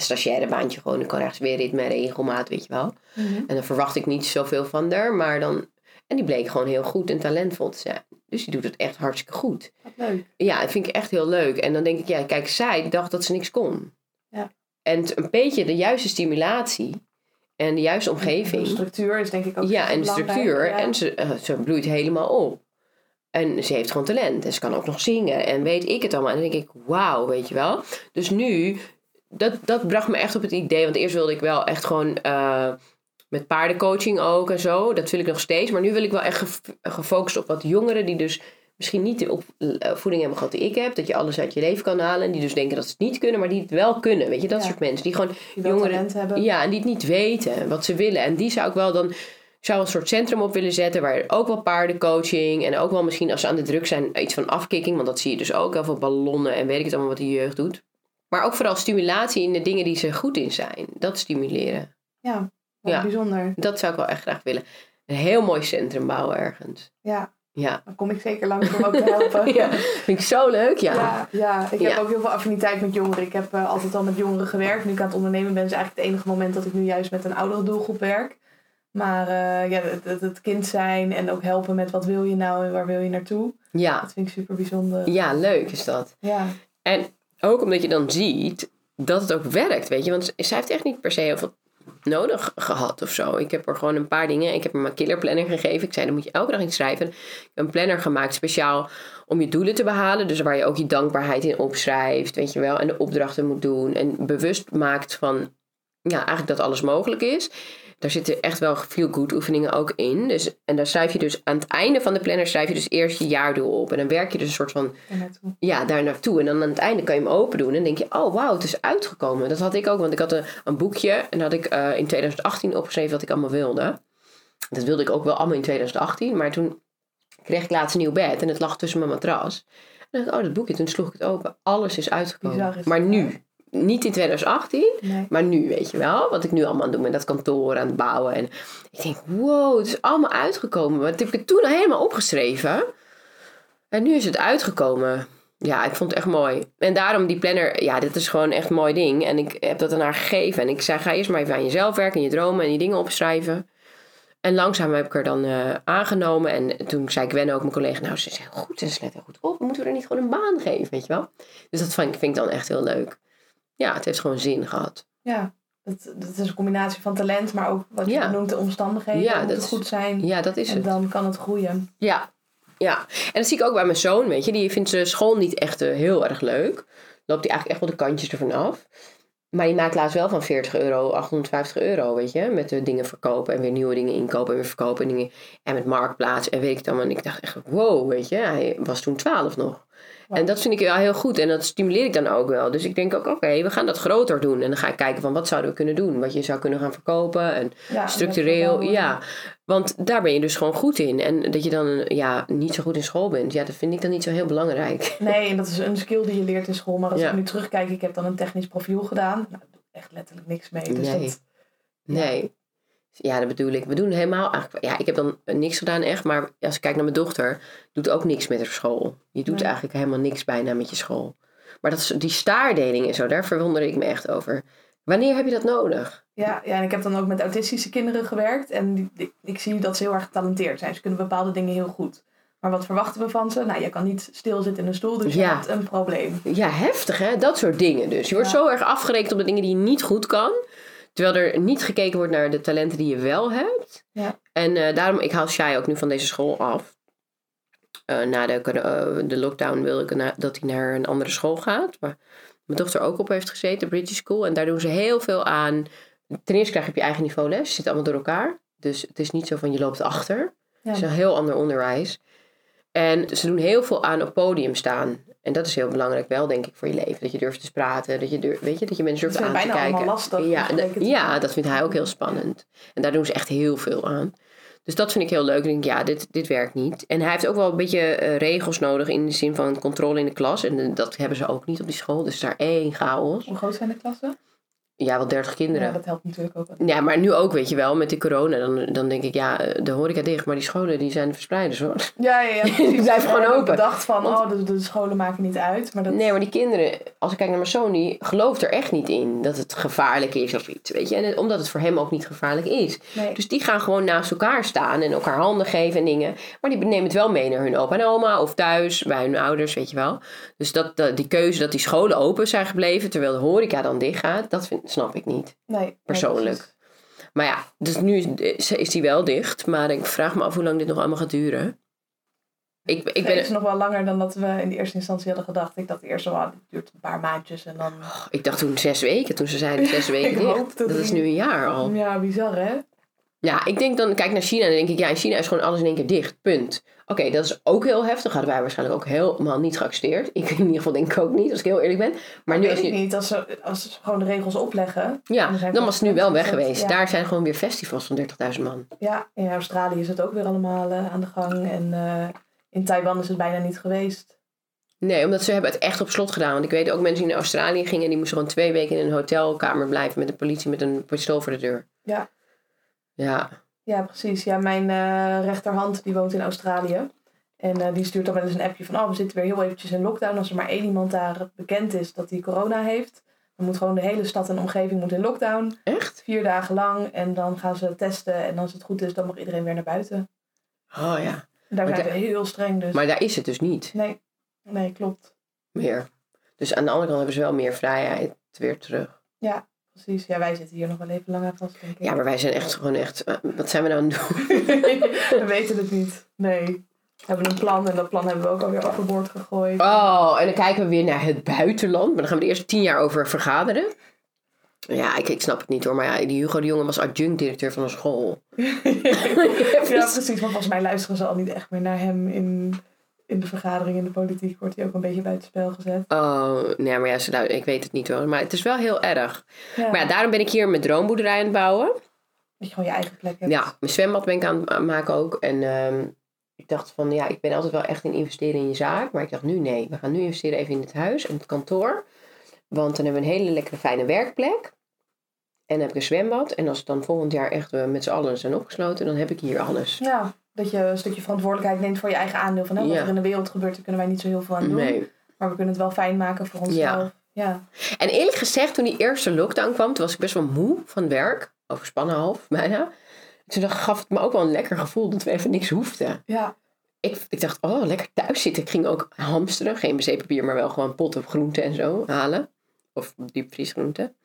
eh stagiaire baantje. Gewoon, ik kan ergens weer ritme en regelmaat, weet je wel. mhm. En dan verwacht ik niet zoveel van haar. Maar dan... En die bleek gewoon heel goed en talentvol te zijn. Dus die doet het echt hartstikke goed. Wat leuk. Ja, dat vind ik echt heel leuk. En dan denk ik, ja, kijk, zij dacht dat ze niks kon. Ja. En een beetje de juiste stimulatie en de juiste De omgeving. structuur is denk ik ook Ja, en de structuur. ja. En ze, eh, ze bloeit helemaal op. En ze heeft gewoon talent. En ze kan ook nog zingen. En weet ik het allemaal. En dan denk ik, wauw, weet je wel. Dus nu, dat, dat bracht me echt op het idee. Want eerst wilde ik wel echt gewoon eh, met paardencoaching ook en zo. Dat wil ik nog steeds. Maar nu wil ik wel echt gef- gefocust op wat jongeren die dus misschien niet de opvoeding hebben gehad die ik heb. Dat je alles uit je leven kan halen. En die dus denken dat ze het niet kunnen, maar die het wel kunnen. Weet je, dat Ja. soort mensen. Die gewoon Die jongeren- hebben. ja, en die het niet weten wat ze willen. En die zou ik wel dan. Ik zou een soort centrum op willen zetten waar ook wel paardencoaching en ook wel misschien als ze aan de druk zijn iets van afkikking, want dat zie je dus ook heel veel ballonnen en weet ik het allemaal wat die jeugd doet. Maar ook vooral stimulatie in de dingen die ze goed in zijn. Dat stimuleren. Ja, bijzonder. Dat zou ik wel echt graag willen. Een heel mooi centrum bouwen ergens. Ja, Ja. dan kom ik zeker langs om ook te helpen. *laughs* ja. Vind ik zo leuk, ja. Ja, ja, ik heb Ja. ook heel veel affiniteit met jongeren. Ik heb eh, altijd al met jongeren gewerkt. Nu ik aan het ondernemen ben, is eigenlijk het enige moment dat ik nu juist met een oudere doelgroep werk. Maar eh, ja, het, het, het kind zijn en ook helpen met wat wil je nou en waar wil je naartoe. Ja. Dat vind ik super bijzonder. Ja, leuk is dat. Ja, En ook omdat je dan ziet dat het ook werkt, weet je. Want zij heeft echt niet per se heel veel nodig gehad of zo. Ik heb er gewoon een paar dingen. Ik heb hem een killer planner gegeven. Ik zei, dan moet je elke dag iets schrijven. Ik heb een planner gemaakt speciaal om je doelen te behalen. Dus waar je ook je dankbaarheid in opschrijft, weet je wel. En de opdrachten moet doen. En bewust maakt van, ja, eigenlijk dat alles mogelijk is. Daar zitten echt wel feel-good oefeningen ook in. Dus, en daar schrijf je dus aan het einde van de planner schrijf je dus eerst je jaardoel op. En dan werk je dus een soort van daar naartoe. ja, daar naartoe. En dan aan het einde kan je hem open doen. En denk je, oh wauw, het is uitgekomen. Dat had ik ook, want ik had een, een boekje. En had ik eh, in 2018 opgeschreven wat ik allemaal wilde. Dat wilde ik ook wel allemaal in 2018. Maar toen kreeg ik laatst een nieuw bed. En het lag tussen mijn matras. En dan dacht ik, oh, dat boekje. Toen sloeg ik het open. Alles is uitgekomen. Is maar nu. Niet in 2018. Nee. Maar nu, weet je wel, wat ik nu allemaal aan doen ben, dat kantoor aan het bouwen. En ik denk, wow, het is allemaal uitgekomen. Heb ik het toen al helemaal opgeschreven. En nu is het uitgekomen. Ja, ik vond het echt mooi. En daarom die planner, ja, dit is gewoon echt een mooi ding. En ik heb dat aan haar gegeven. En ik zei, ga eerst maar even aan jezelf werken, en je dromen en die dingen opschrijven. En langzaam heb ik er dan eh, aangenomen. En toen zei Gwen ook, mijn collega, nou, ze is heel goed, ze is let heel goed op. Moeten we er niet gewoon een baan geven, weet je wel? Dus dat vind, vind ik dan echt heel leuk. Ja, het heeft gewoon zin gehad. Ja, dat, dat is een combinatie van talent, maar ook wat je Ja. noemt de omstandigheden. Ja, dat is- goed zijn. Ja, dat is en het. dan kan het groeien. Ja, ja. En dat zie ik ook bij mijn zoon, weet je. Die vindt zijn school niet echt eh, heel erg leuk. Loopt hij eigenlijk echt wel de kantjes ervan af. Maar die maakt laatst wel van 40 euro, 850 euro, weet je. Met de dingen verkopen en weer nieuwe dingen inkopen en weer verkopen. En, dingen, en met marktplaats en weet ik dan. En ik dacht echt, wow, weet je. Hij was toen 12 nog. En dat vind ik wel heel goed. En dat stimuleer ik dan ook wel. Dus ik denk ook, oké, we gaan dat groter doen. En dan ga ik kijken van, wat zouden we kunnen doen? Wat je zou kunnen gaan verkopen. En Ja, structureel, wel, ja. Want daar ben je dus gewoon goed in. En dat je dan ja, niet zo goed in school bent, ja, dat vind ik dan niet zo heel belangrijk. Nee, en dat is een skill die je leert in school. Maar als Ja. ik nu terugkijk, ik heb dan een technisch profiel gedaan. Nou, daar doe ik echt letterlijk niks mee. Dus Nee. dat, Nee. Ja, dat bedoel ik. We doen helemaal eigenlijk. Ja, ik heb dan niks gedaan echt. Maar als ik kijk naar mijn dochter, doet ook niks met haar school. Je doet Nee. eigenlijk helemaal niks bijna met je school. Maar dat is, die staardeling en zo, daar verwonder ik me echt over. Wanneer heb je dat nodig? ja, ja, en ik heb dan ook met autistische kinderen gewerkt. En die, die- ik zie dat ze heel erg getalenteerd zijn. Ze kunnen bepaalde dingen heel goed. Maar wat verwachten we van ze? Nou, je kan niet stilzitten in een stoel, dus je Ja. hebt een probleem. Ja, heftig hè? Dat soort dingen dus. Je wordt Ja. zo erg afgerekend op de dingen die je niet goed kan. Terwijl er niet gekeken wordt naar de talenten die je wel hebt. Ja. En eh, daarom, ik haal Shai ook nu van deze school af. Eh, na de, eh, de lockdown wil ik na- dat hij naar een andere school gaat. Waar mijn dochter ook op heeft gezeten, British School. En daar doen ze heel veel aan. Ten eerste krijg je op je eigen niveau les. Je zit allemaal door elkaar. Dus het is niet zo van je loopt achter. Ja. Het is een heel ander onderwijs. En ze doen heel veel aan op podium staan. En dat is heel belangrijk wel, denk ik, voor je leven. Dat je durft te praten. Dat je, durft, weet je, dat je mensen durft Dat aan te kijken. allemaal lastig, Ja, dat vindt hij ook heel spannend. En daar doen ze echt heel veel aan. Dus dat vind ik heel leuk. Ik denk, ja, dit, dit werkt niet. En hij heeft ook wel een beetje eh, regels nodig in de zin van controle in de klas. En eh, dat hebben ze ook niet op die school. Dus daar één chaos. Hoe groot zijn de klassen? Ja, wel dertig kinderen. Ja, dat helpt natuurlijk ook. wel. Ja, maar nu ook, weet je wel, met die corona. Dan, dan denk ik, ja, de horeca dicht, maar die scholen die zijn verspreiders hoor. Ja, ja, ja. *laughs* Die blijven gewoon open. bedacht van, Want- oh, de, de scholen maken niet uit. Maar dat, Nee, maar die kinderen, als ik kijk naar mijn zoon, die gelooft er echt niet in dat het gevaarlijk is of iets, weet je. En omdat het voor hem ook niet gevaarlijk is. nee. Dus die gaan gewoon naast elkaar staan en elkaar handen geven en dingen. Maar die nemen het wel mee naar hun opa en oma of thuis, bij hun ouders, weet je wel. Dus dat, dat, die keuze dat die scholen open zijn gebleven, terwijl de horeca dan dicht gaat, dat vind, snap ik niet. nee, Persoonlijk. Maar ja, dus nu is, is die wel dicht. Maar ik vraag me af hoe lang dit nog allemaal gaat duren. Ik, ik ben, is nog wel langer dan dat we in de eerste instantie hadden gedacht. Ik dacht eerst al, ah, dit duurt een paar maandjes en dan... ik dacht toen zes weken, toen ze zeiden *laughs* zes weken Ik dicht. hoopte Dat is nu een jaar al. Ja, bizar hè? Ja, ik denk dan, kijk naar China en dan denk ik, ja, in China is gewoon alles in één keer dicht. Punt. Oké, dat is ook heel heftig. Hadden wij waarschijnlijk ook helemaal niet geaccepteerd. Ik in ieder geval denk ik ook niet, als ik heel eerlijk ben. Maar nu Weet als ik je, niet, als ze, als ze gewoon de regels opleggen. ja, dan was het nu wel weg geweest. ja. Daar zijn gewoon weer festivals van 30.000 man. Ja, in Australië is het ook weer allemaal eh, aan de gang. En eh, in Taiwan is het bijna niet geweest. Nee, omdat ze hebben het echt op slot gedaan. Want ik weet ook mensen die naar Australië gingen, die moesten gewoon twee weken in een hotelkamer blijven met de politie met een pistool voor de deur. Ja. Ja, Ja, precies. Ja, mijn eh, rechterhand die woont in Australië. En eh, die stuurt dan wel eens een appje van... oh, we zitten weer heel eventjes in lockdown. Als er maar één iemand daar bekend is dat die corona heeft... dan moet gewoon de hele stad en omgeving moet in lockdown. echt? Vier dagen lang. En dan gaan ze testen. En als het goed is, dan mag iedereen weer naar buiten. Oh ja. En daar Maar zijn da- we heel streng dus. Maar daar is het dus niet Nee, nee, klopt. meer. Dus aan de andere kant hebben ze wel meer vrijheid weer terug. Ja, precies. Ja, wij zitten hier nog wel even langer vast, denk ik. Ja, maar wij zijn echt gewoon echt... eh, wat zijn we nou aan het doen? *laughs* we weten het niet. Nee. We hebben een plan en dat plan hebben we ook alweer overboord gegooid. Oh, en dan kijken we weer naar het buitenland. Maar dan gaan we er eerst tien jaar over vergaderen. Ja, ik, ik snap het niet hoor. Maar ja, die Hugo de Jonge was adjunct-directeur van een school. *laughs* ja, *laughs* precies. Maar volgens mij luisteren ze al niet echt meer naar hem in, in de vergadering in de politiek. Wordt hij ook een beetje buitenspel gezet. Oh, nee, maar ja, ze, nou, ik weet het niet hoor. Maar het is wel heel erg. Ja, Maar ja, daarom ben ik hier mijn droomboerderij aan het bouwen. Dat je gewoon je eigen plek hebt. Ja, mijn zwembad ben ik aan het maken ook. En ehm, ik dacht van, ja, ik ben altijd wel echt in investeren in je zaak. Maar ik dacht nu, nee, we gaan nu investeren even in het huis en het kantoor. Want dan hebben we een hele lekkere fijne werkplek. En dan heb ik een zwembad. En als het dan volgend jaar echt we met z'n allen zijn opgesloten, dan heb ik hier alles. Ja, dat je een stukje verantwoordelijkheid neemt voor je eigen aandeel. Van hè, wat Ja. er in de wereld gebeurt, daar kunnen wij niet zo heel veel aan doen. Nee. Maar we kunnen het wel fijn maken voor onszelf. Ja. En eerlijk gezegd, toen die eerste lockdown kwam, toen was ik best wel moe van werk. Overspannen half, bijna. toen dacht, gaf het me ook wel een lekker gevoel dat we even niks hoefden. Ja. Ik, ik dacht, oh, lekker thuis zitten. Ik ging ook hamsteren. Geen wc-papier, maar wel gewoon potten groenten en zo halen. Of diepvriesgroenten.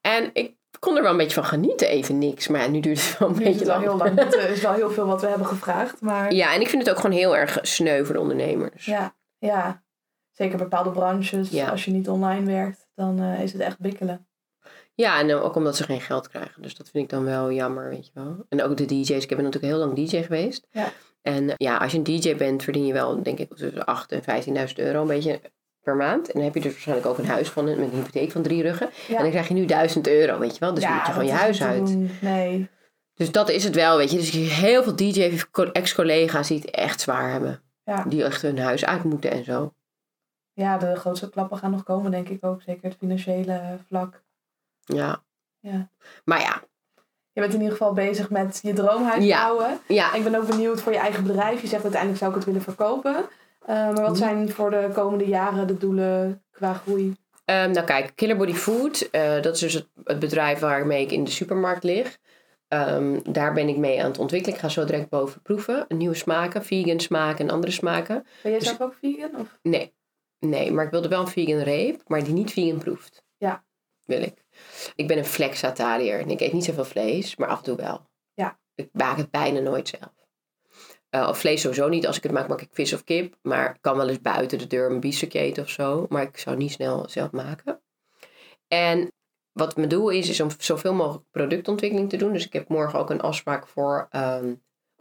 En ik kon er wel een beetje van genieten, even niks. Maar ja, nu duurt het wel een Nu beetje lang. heel lang. Het *laughs* is wel heel veel wat we hebben gevraagd. Maar Ja, en ik vind het ook gewoon heel erg sneu voor de ondernemers. ja, ja. zeker bepaalde branches. Ja. Als je niet online werkt, dan eh, is het echt bikkelen. Ja, en ook omdat ze geen geld krijgen. Dus dat vind ik dan wel jammer, weet je wel. En ook de DJ's. Ik ben natuurlijk heel lang DJ geweest. Ja. En eh, ja, als je een DJ bent, verdien je wel, denk ik, tussen 8 en 15.000 euro een beetje per maand. En dan heb je dus waarschijnlijk ook een huis van, met een hypotheek van drie ruggen. Ja. En dan krijg je nu 1000 euro, weet je wel. Dus Ja, moet je gewoon je huis uit. Nee. Dus dat is het wel, weet je. Dus heel veel DJ, ex-collega's die het echt zwaar hebben. Ja. Die echt hun huis uit moeten en zo. ja, de grootste klappen gaan nog komen, denk ik ook. Zeker het financiële vlak. Ja. Ja. Maar ja, Je bent in ieder geval bezig met je droomhuis Ja. bouwen. ja. Ik ben ook benieuwd voor je eigen bedrijf. Je zegt uiteindelijk zou ik het willen verkopen. Eh, maar wat Mhm. zijn voor de komende jaren de doelen qua groei? Ehm, nou kijk, Killer Body Food, eh, dat is dus het, het bedrijf waarmee ik in de supermarkt lig. Ehm, daar ben ik mee aan het ontwikkelen. Ik ga zo direct boven proeven. Nieuwe smaken, vegan smaken en andere smaken. Ben jij Dus- zelf ook vegan? Of? Nee, nee, maar ik wilde wel een vegan reep, maar die niet vegan proeft. Ja. Wil ik. Ik ben een flexatariër en ik eet niet zoveel vlees, maar af en toe wel. Ja. Ik maak het bijna nooit zelf. Eh, of vlees sowieso niet. Als ik het maak, maak ik vis of kip. Maar ik kan wel eens buiten de deur een biefstukje eten of zo. Maar ik zou niet snel zelf maken. En wat mijn doel is, is om zoveel mogelijk productontwikkeling te doen. Dus ik heb morgen ook een afspraak voor ehm,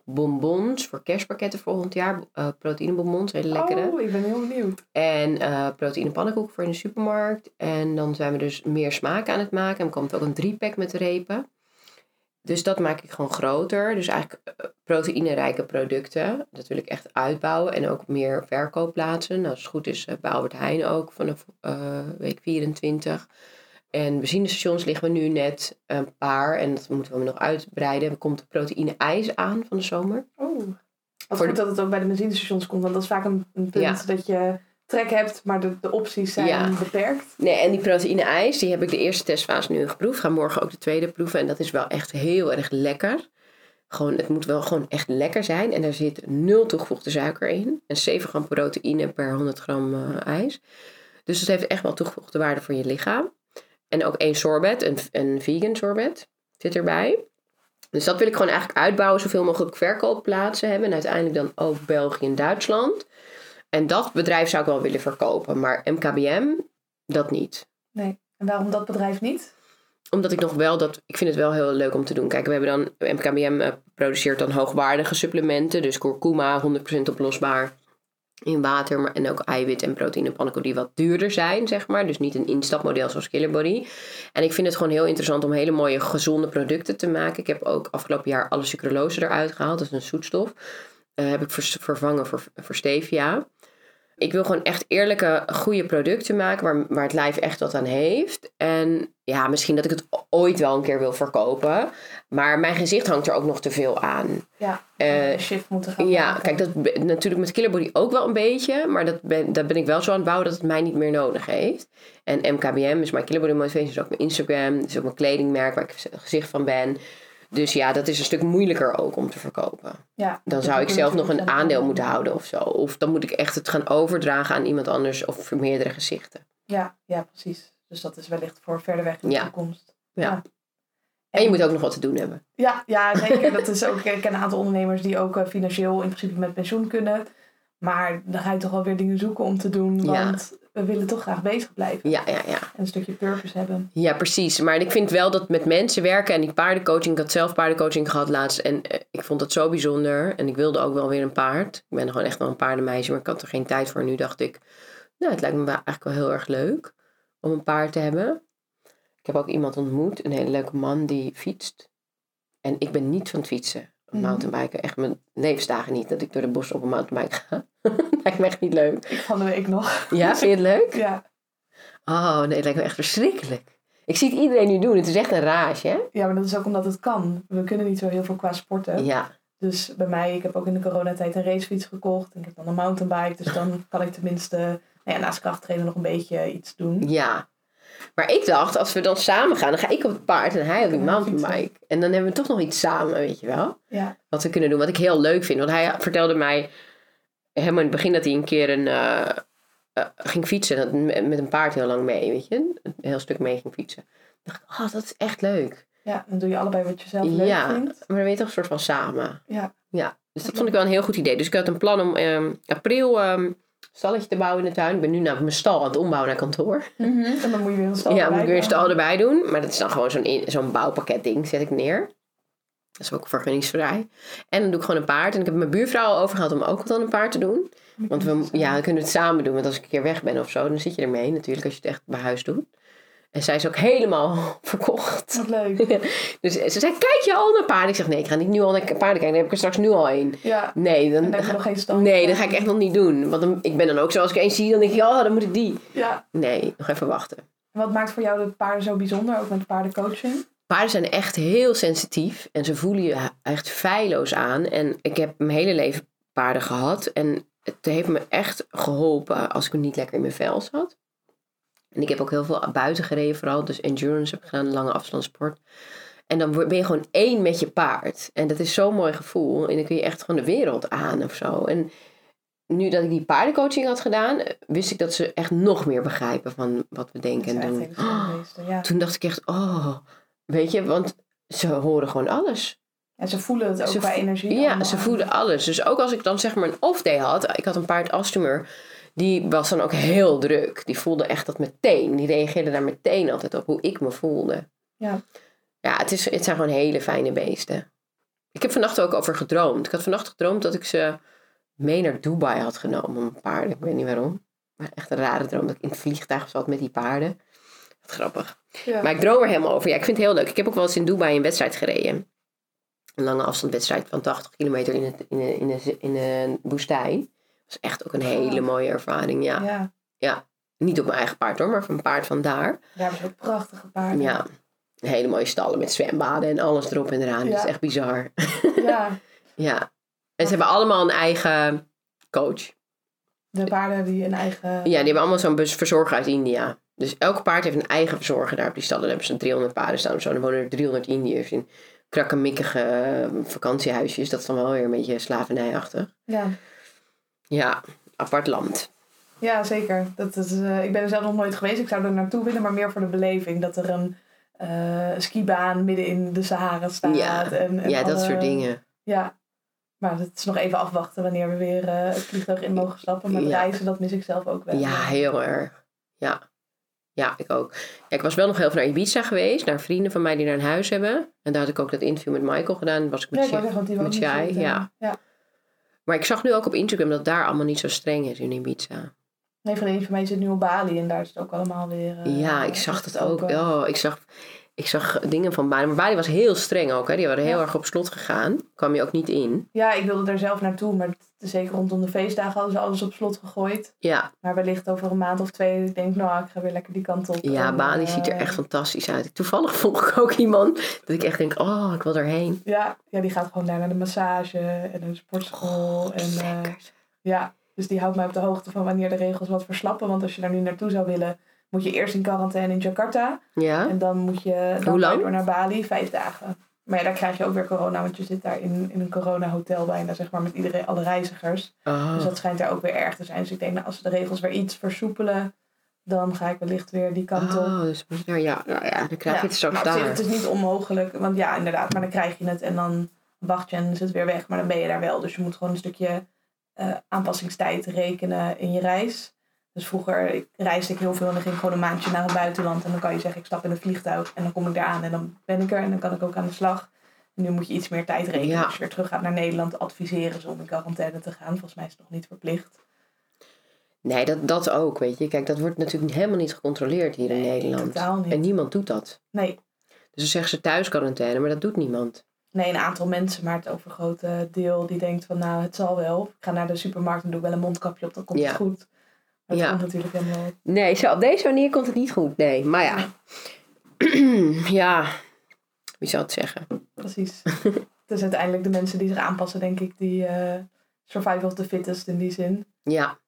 bonbons, voor kerstpakketten volgend jaar. Eh proteïnebonbons, hele lekkere. Oh, ik ben heel benieuwd. En eh proteïne pannenkoek voor in de supermarkt. En dan zijn we dus meer smaken aan het maken. En er komt ook een driepack met repen. Dus dat maak ik gewoon groter. Dus eigenlijk eh, proteïnerijke producten. Dat wil ik echt uitbouwen. En ook meer verkoopplaatsen. Nou, als het goed is eh, bij Albert Heijn ook vanaf eh, week 24. En benzinestations liggen we nu net een paar. En dat moeten we nog uitbreiden. Er komt de proteïne ijs aan van de zomer. Oh. Wat Voor goed de- dat het ook bij de benzinestations komt. Want dat is vaak een, een punt Ja. dat je trek hebt, maar de, de opties zijn Ja. beperkt. Nee, en die proteïne ijs, die heb ik de eerste testfase nu geproefd. Ga morgen ook de tweede proeven. En dat is wel echt heel erg lekker. Gewoon, het moet wel gewoon echt lekker zijn. En daar zit nul toegevoegde suiker in. En 7 gram proteïne per 100 gram eh, ijs. Dus het heeft echt wel toegevoegde waarde voor je lichaam. En ook één sorbet, een, een vegan sorbet, zit erbij. Dus dat wil ik gewoon eigenlijk uitbouwen. Zoveel mogelijk verkoopplaatsen hebben. En uiteindelijk dan ook België en Duitsland. En dat bedrijf zou ik wel willen verkopen. Maar MKBM, dat niet Nee. En waarom dat bedrijf niet? omdat ik nog wel dat. Ik vind het wel heel leuk om te doen. Kijk, we hebben dan. MKBM eh, produceert dan hoogwaardige supplementen. Dus kurkuma, 100% oplosbaar in water. Maar, en ook eiwit en proteïne pannenkoek die wat duurder zijn, zeg maar. Dus niet een instapmodel zoals Killer Body. En ik vind het gewoon heel interessant om hele mooie, gezonde producten te maken. Ik heb ook afgelopen jaar alle sucralose eruit gehaald. Dat is een zoetstof. Eh, heb ik vervangen voor, voor stevia. Ik wil gewoon echt eerlijke, goede producten maken waar, waar het lijf echt wat aan heeft. En ja, misschien dat ik het ooit wel een keer wil verkopen. Maar mijn gezicht hangt er ook nog te veel aan. Ja, een shift moeten gaan Ja, maken. kijk, dat natuurlijk met Killerbody ook wel een beetje. Maar dat ben, dat ben ik wel zo aan het bouwen dat het mij niet meer nodig heeft. En MKBM is mijn Killerbody Motivation, is ook mijn Instagram. is ook mijn kledingmerk waar ik gezicht van ben. Dus ja, dat is een stuk moeilijker ook om te verkopen. Ja, Dan zou ik zelf nog een aandeel moeten houden of zo. Of dan moet ik echt het gaan overdragen aan iemand anders of voor meerdere gezichten. Ja, ja, precies. Dus dat is wellicht voor verder weg in de Ja. toekomst. Ja. En je moet ook nog wat te doen hebben. Ja, ja, zeker. dat is ook, ik ken een aantal ondernemers die ook eh, financieel in principe met pensioen kunnen. Maar dan ga je toch wel weer dingen zoeken om te doen. Ja. Want we willen toch graag bezig blijven. Ja, ja, ja. En een stukje purpose hebben. Ja, precies. Maar ik vind wel dat met mensen werken en die paardencoaching. Ik had zelf paardencoaching gehad laatst. En eh, ik vond dat zo bijzonder. En ik wilde ook wel weer een paard. Ik ben gewoon echt wel een paardenmeisje, maar ik had er geen tijd voor. Nu dacht ik, nou, het lijkt me eigenlijk wel heel erg leuk om een paard te hebben. Ik heb ook iemand ontmoet, een hele leuke man die fietst. En ik ben niet van het fietsen. Mountainbiken, echt mijn levensdagen niet. Dat ik door de bos op een mountainbike ga. *laughs* lijkt me echt niet leuk. Ik van de week nog. Ja, vind je het leuk? Ja, Oh nee, het lijkt me echt verschrikkelijk. Ik zie het iedereen nu doen. Het is echt een rage, hè? ja, maar dat is ook omdat het kan. We kunnen niet zo heel veel qua sporten. Ja, Dus bij mij, ik heb ook in de coronatijd een racefiets gekocht. En ik heb dan een mountainbike. Dus dan kan ik tenminste nou ja, naast krachttrainen nog een beetje iets doen. ja. Maar ik dacht, als we dan samen gaan, dan ga ik op het paard en hij op die mountainbike. En dan hebben we toch nog iets samen, weet je wel. Ja. Wat we kunnen doen, wat ik heel leuk vind. Want hij vertelde mij helemaal in het begin dat hij een keer een, eh, eh, ging fietsen. Dat, met een paard heel lang mee, weet je. Een heel stuk mee ging fietsen. Toen dacht ik, oh, dat is echt leuk. ja, dan doe je allebei wat je zelf leuk ja, vindt. maar dan ben je toch een soort van samen. Ja. Ja, dus dat vond ik wel een heel goed idee. Dus ik had een plan om ehm, april ehm stalletje te bouwen in de tuin. Ik ben nu naar mijn stal aan het ombouwen naar kantoor. En dan moet je weer een stal ja, moet ik weer een stal erbij doen. Maar dat is dan gewoon zo'n zo'n bouwpakket ding. Zet ik neer. Dat is ook vergunningsvrij. En dan doe ik gewoon een paard. En ik heb mijn buurvrouw al overgehaald om ook dan een paard te doen. Want we, ja, we kunnen het samen doen. Want als ik een keer weg ben of zo, dan zit je ermee natuurlijk als je het echt bij huis doet. En zij is ook helemaal *laughs* verkocht. Wat leuk. *laughs* Dus ze zei, kijk je al naar paarden? Ik zeg, nee, ik ga niet nu al naar paarden kijken. Dan heb ik er straks nu al één. Ja. Nee, dan, dan heb je nog geen stal. nee, dat ga ik echt nog niet doen. Want dan, ik ben dan ook zo, als ik één zie, dan denk ik, oh, dan moet ik die. Ja. Nee, nog even wachten. En wat maakt voor jou de paarden zo bijzonder, ook met paardencoaching? Paarden zijn echt heel sensitief en ze voelen je echt feilloos aan. En ik heb mijn hele leven paarden gehad. En het heeft me echt geholpen als ik niet lekker in mijn vel zat. En ik heb ook heel veel buiten gereden, vooral. Dus endurance heb ik gedaan, lange afstandssport. En dan ben je gewoon één met je paard. En dat is zo'n mooi gevoel. En dan kun je echt gewoon de wereld aan of zo. En nu dat ik die paardencoaching had gedaan, wist ik dat ze echt nog meer begrijpen van wat we denken en doen. ja. Toen dacht ik echt, oh, weet je, want ze horen gewoon alles. En ze voelen het ook Ze qua energie. Ja, allemaal ze voelen alles. Dus ook als ik dan zeg maar een off-day had, ik had een paard Astumur, die was dan ook heel druk. Die voelde echt dat meteen. Die reageerde daar meteen altijd op hoe ik me voelde. Ja. Ja, het, is, het zijn gewoon hele fijne beesten. Ik heb vannacht ook over gedroomd. Ik had vannacht gedroomd dat ik ze mee naar Dubai had genomen. Een paarden, ik weet niet waarom. Maar echt een rare droom dat ik in het vliegtuig zat met die paarden. Wat grappig. Ja. Maar ik droom er helemaal over. Ja, ik vind het heel leuk. Ik heb ook wel eens in Dubai een wedstrijd gereden. Een lange afstandwedstrijd van 80 kilometer in, het, in, de, in, de, in de woestijn. Dat was echt ook een hele mooie ervaring. Ja. ja. ja. Niet op mijn eigen paard hoor, maar van een paard van daar. Daar ze ook prachtige paarden. Ja. Hele mooie stallen met zwembaden en alles erop en eraan. Dat is echt bizar. Ja, *laughs* ja. En ze hebben allemaal een eigen coach. de paarden die een eigen... Ja, die hebben allemaal zo'n bus- verzorger uit India. Dus elk paard heeft een eigen verzorger daar op die stallen. Dan hebben ze 300 paarden staan of zo. Dan wonen er 300 Indiërs in krakkemikkige eh, vakantiehuisjes. Dat is dan wel weer een beetje slavernijachtig. Ja. Ja, apart land. Ja, zeker. Dat is, eh, ik ben er zelf nog nooit geweest. Ik zou er naartoe willen, maar meer voor de beleving. Dat er een eh, skibaan midden in de Sahara staat. Ja, en, en ja, dat soort dingen. Ja. Maar het is nog even afwachten wanneer we weer eh, het vliegtuig in mogen stappen. Maar Ja. reizen, dat mis ik zelf ook wel. Ja, heel erg. Ja. Ja, ik ook. Ja, ik was wel nog heel veel naar Ibiza geweest. Naar vrienden van mij die daar een huis hebben. En daar had ik ook dat interview met Michael gedaan. Was ik Ja, met, ik met natuurlijk, ja. ja. Maar ik zag nu ook op Instagram dat daar allemaal niet zo streng is in Ibiza. Een vriendin van mij zit nu op Bali en daar is het ook allemaal weer... eh, ja, ik zag dat ook. Oh, ik zag, ik zag dingen van Bali. Maar Bali was heel streng ook. Hè. Die waren heel Ja. erg op slot gegaan. Kwam je ook niet in. Ja, ik wilde er zelf naartoe, maar zeker rondom de feestdagen hadden ze alles op slot gegooid. Ja, Maar wellicht over een maand of twee, ik denk, nou, ik ga weer lekker die kant op. ja En, Bali eh, ziet er echt fantastisch uit. Toevallig *laughs* volg ik ook iemand dat ik echt denk, oh, ik wil erheen. Ja, ja, die gaat gewoon daar naar de massage en een sportschool. en, eh, ja, dus die houdt mij op de hoogte van wanneer de regels wat verslappen. Want als je daar nu naartoe zou willen, moet je eerst in quarantaine in Jakarta. Ja? En dan moet je dan Hoe lang? door naar Bali, vijf dagen. Maar ja, daar krijg je ook weer corona, want je zit daar in, in een corona-hotel bijna, zeg maar, met iedereen, alle reizigers. Oh. Dus dat schijnt daar ook weer erg te zijn. Dus ik denk, nou, als ze de regels weer iets versoepelen, dan ga ik wellicht weer die kant op. Oh, dus daar- ja, ja, ja, dan krijg je het straks daar. het is niet onmogelijk. Want ja, inderdaad, maar dan krijg je het en dan wacht je en is het weer weg. Maar dan ben je daar wel. Dus je moet gewoon een stukje eh, aanpassingstijd rekenen in je reis. Dus vroeger ik, reisde ik heel veel en dan ging ik gewoon een maandje naar het buitenland. En dan kan je zeggen, ik stap in een vliegtuig en dan kom ik daar aan en dan ben ik er. En dan kan ik ook aan de slag. En nu moet je iets meer tijd rekenen. Ja. Als je weer terug gaat naar Nederland, adviseren ze om in quarantaine te gaan. Volgens mij is het nog niet verplicht. Nee, dat, dat ook, weet je. Kijk, dat wordt natuurlijk helemaal niet gecontroleerd hier in Nederland. totaal niet. En niemand doet dat. Nee, Dus dan zeggen ze thuisquarantaine, maar dat doet niemand. Nee, een aantal mensen, maar het overgrote deel die denkt van nou, het zal wel. Ik ga naar de supermarkt en doe wel een mondkapje op, dan komt Ja. het goed. Ja. komt natuurlijk helemaal... Nee, zo, op deze manier komt het niet goed. Nee, maar ja. *clears throat* ja, wie zou het zeggen? Precies. het is uiteindelijk de mensen die zich aanpassen, denk ik, die eh survival of the fittest in die zin. Ja.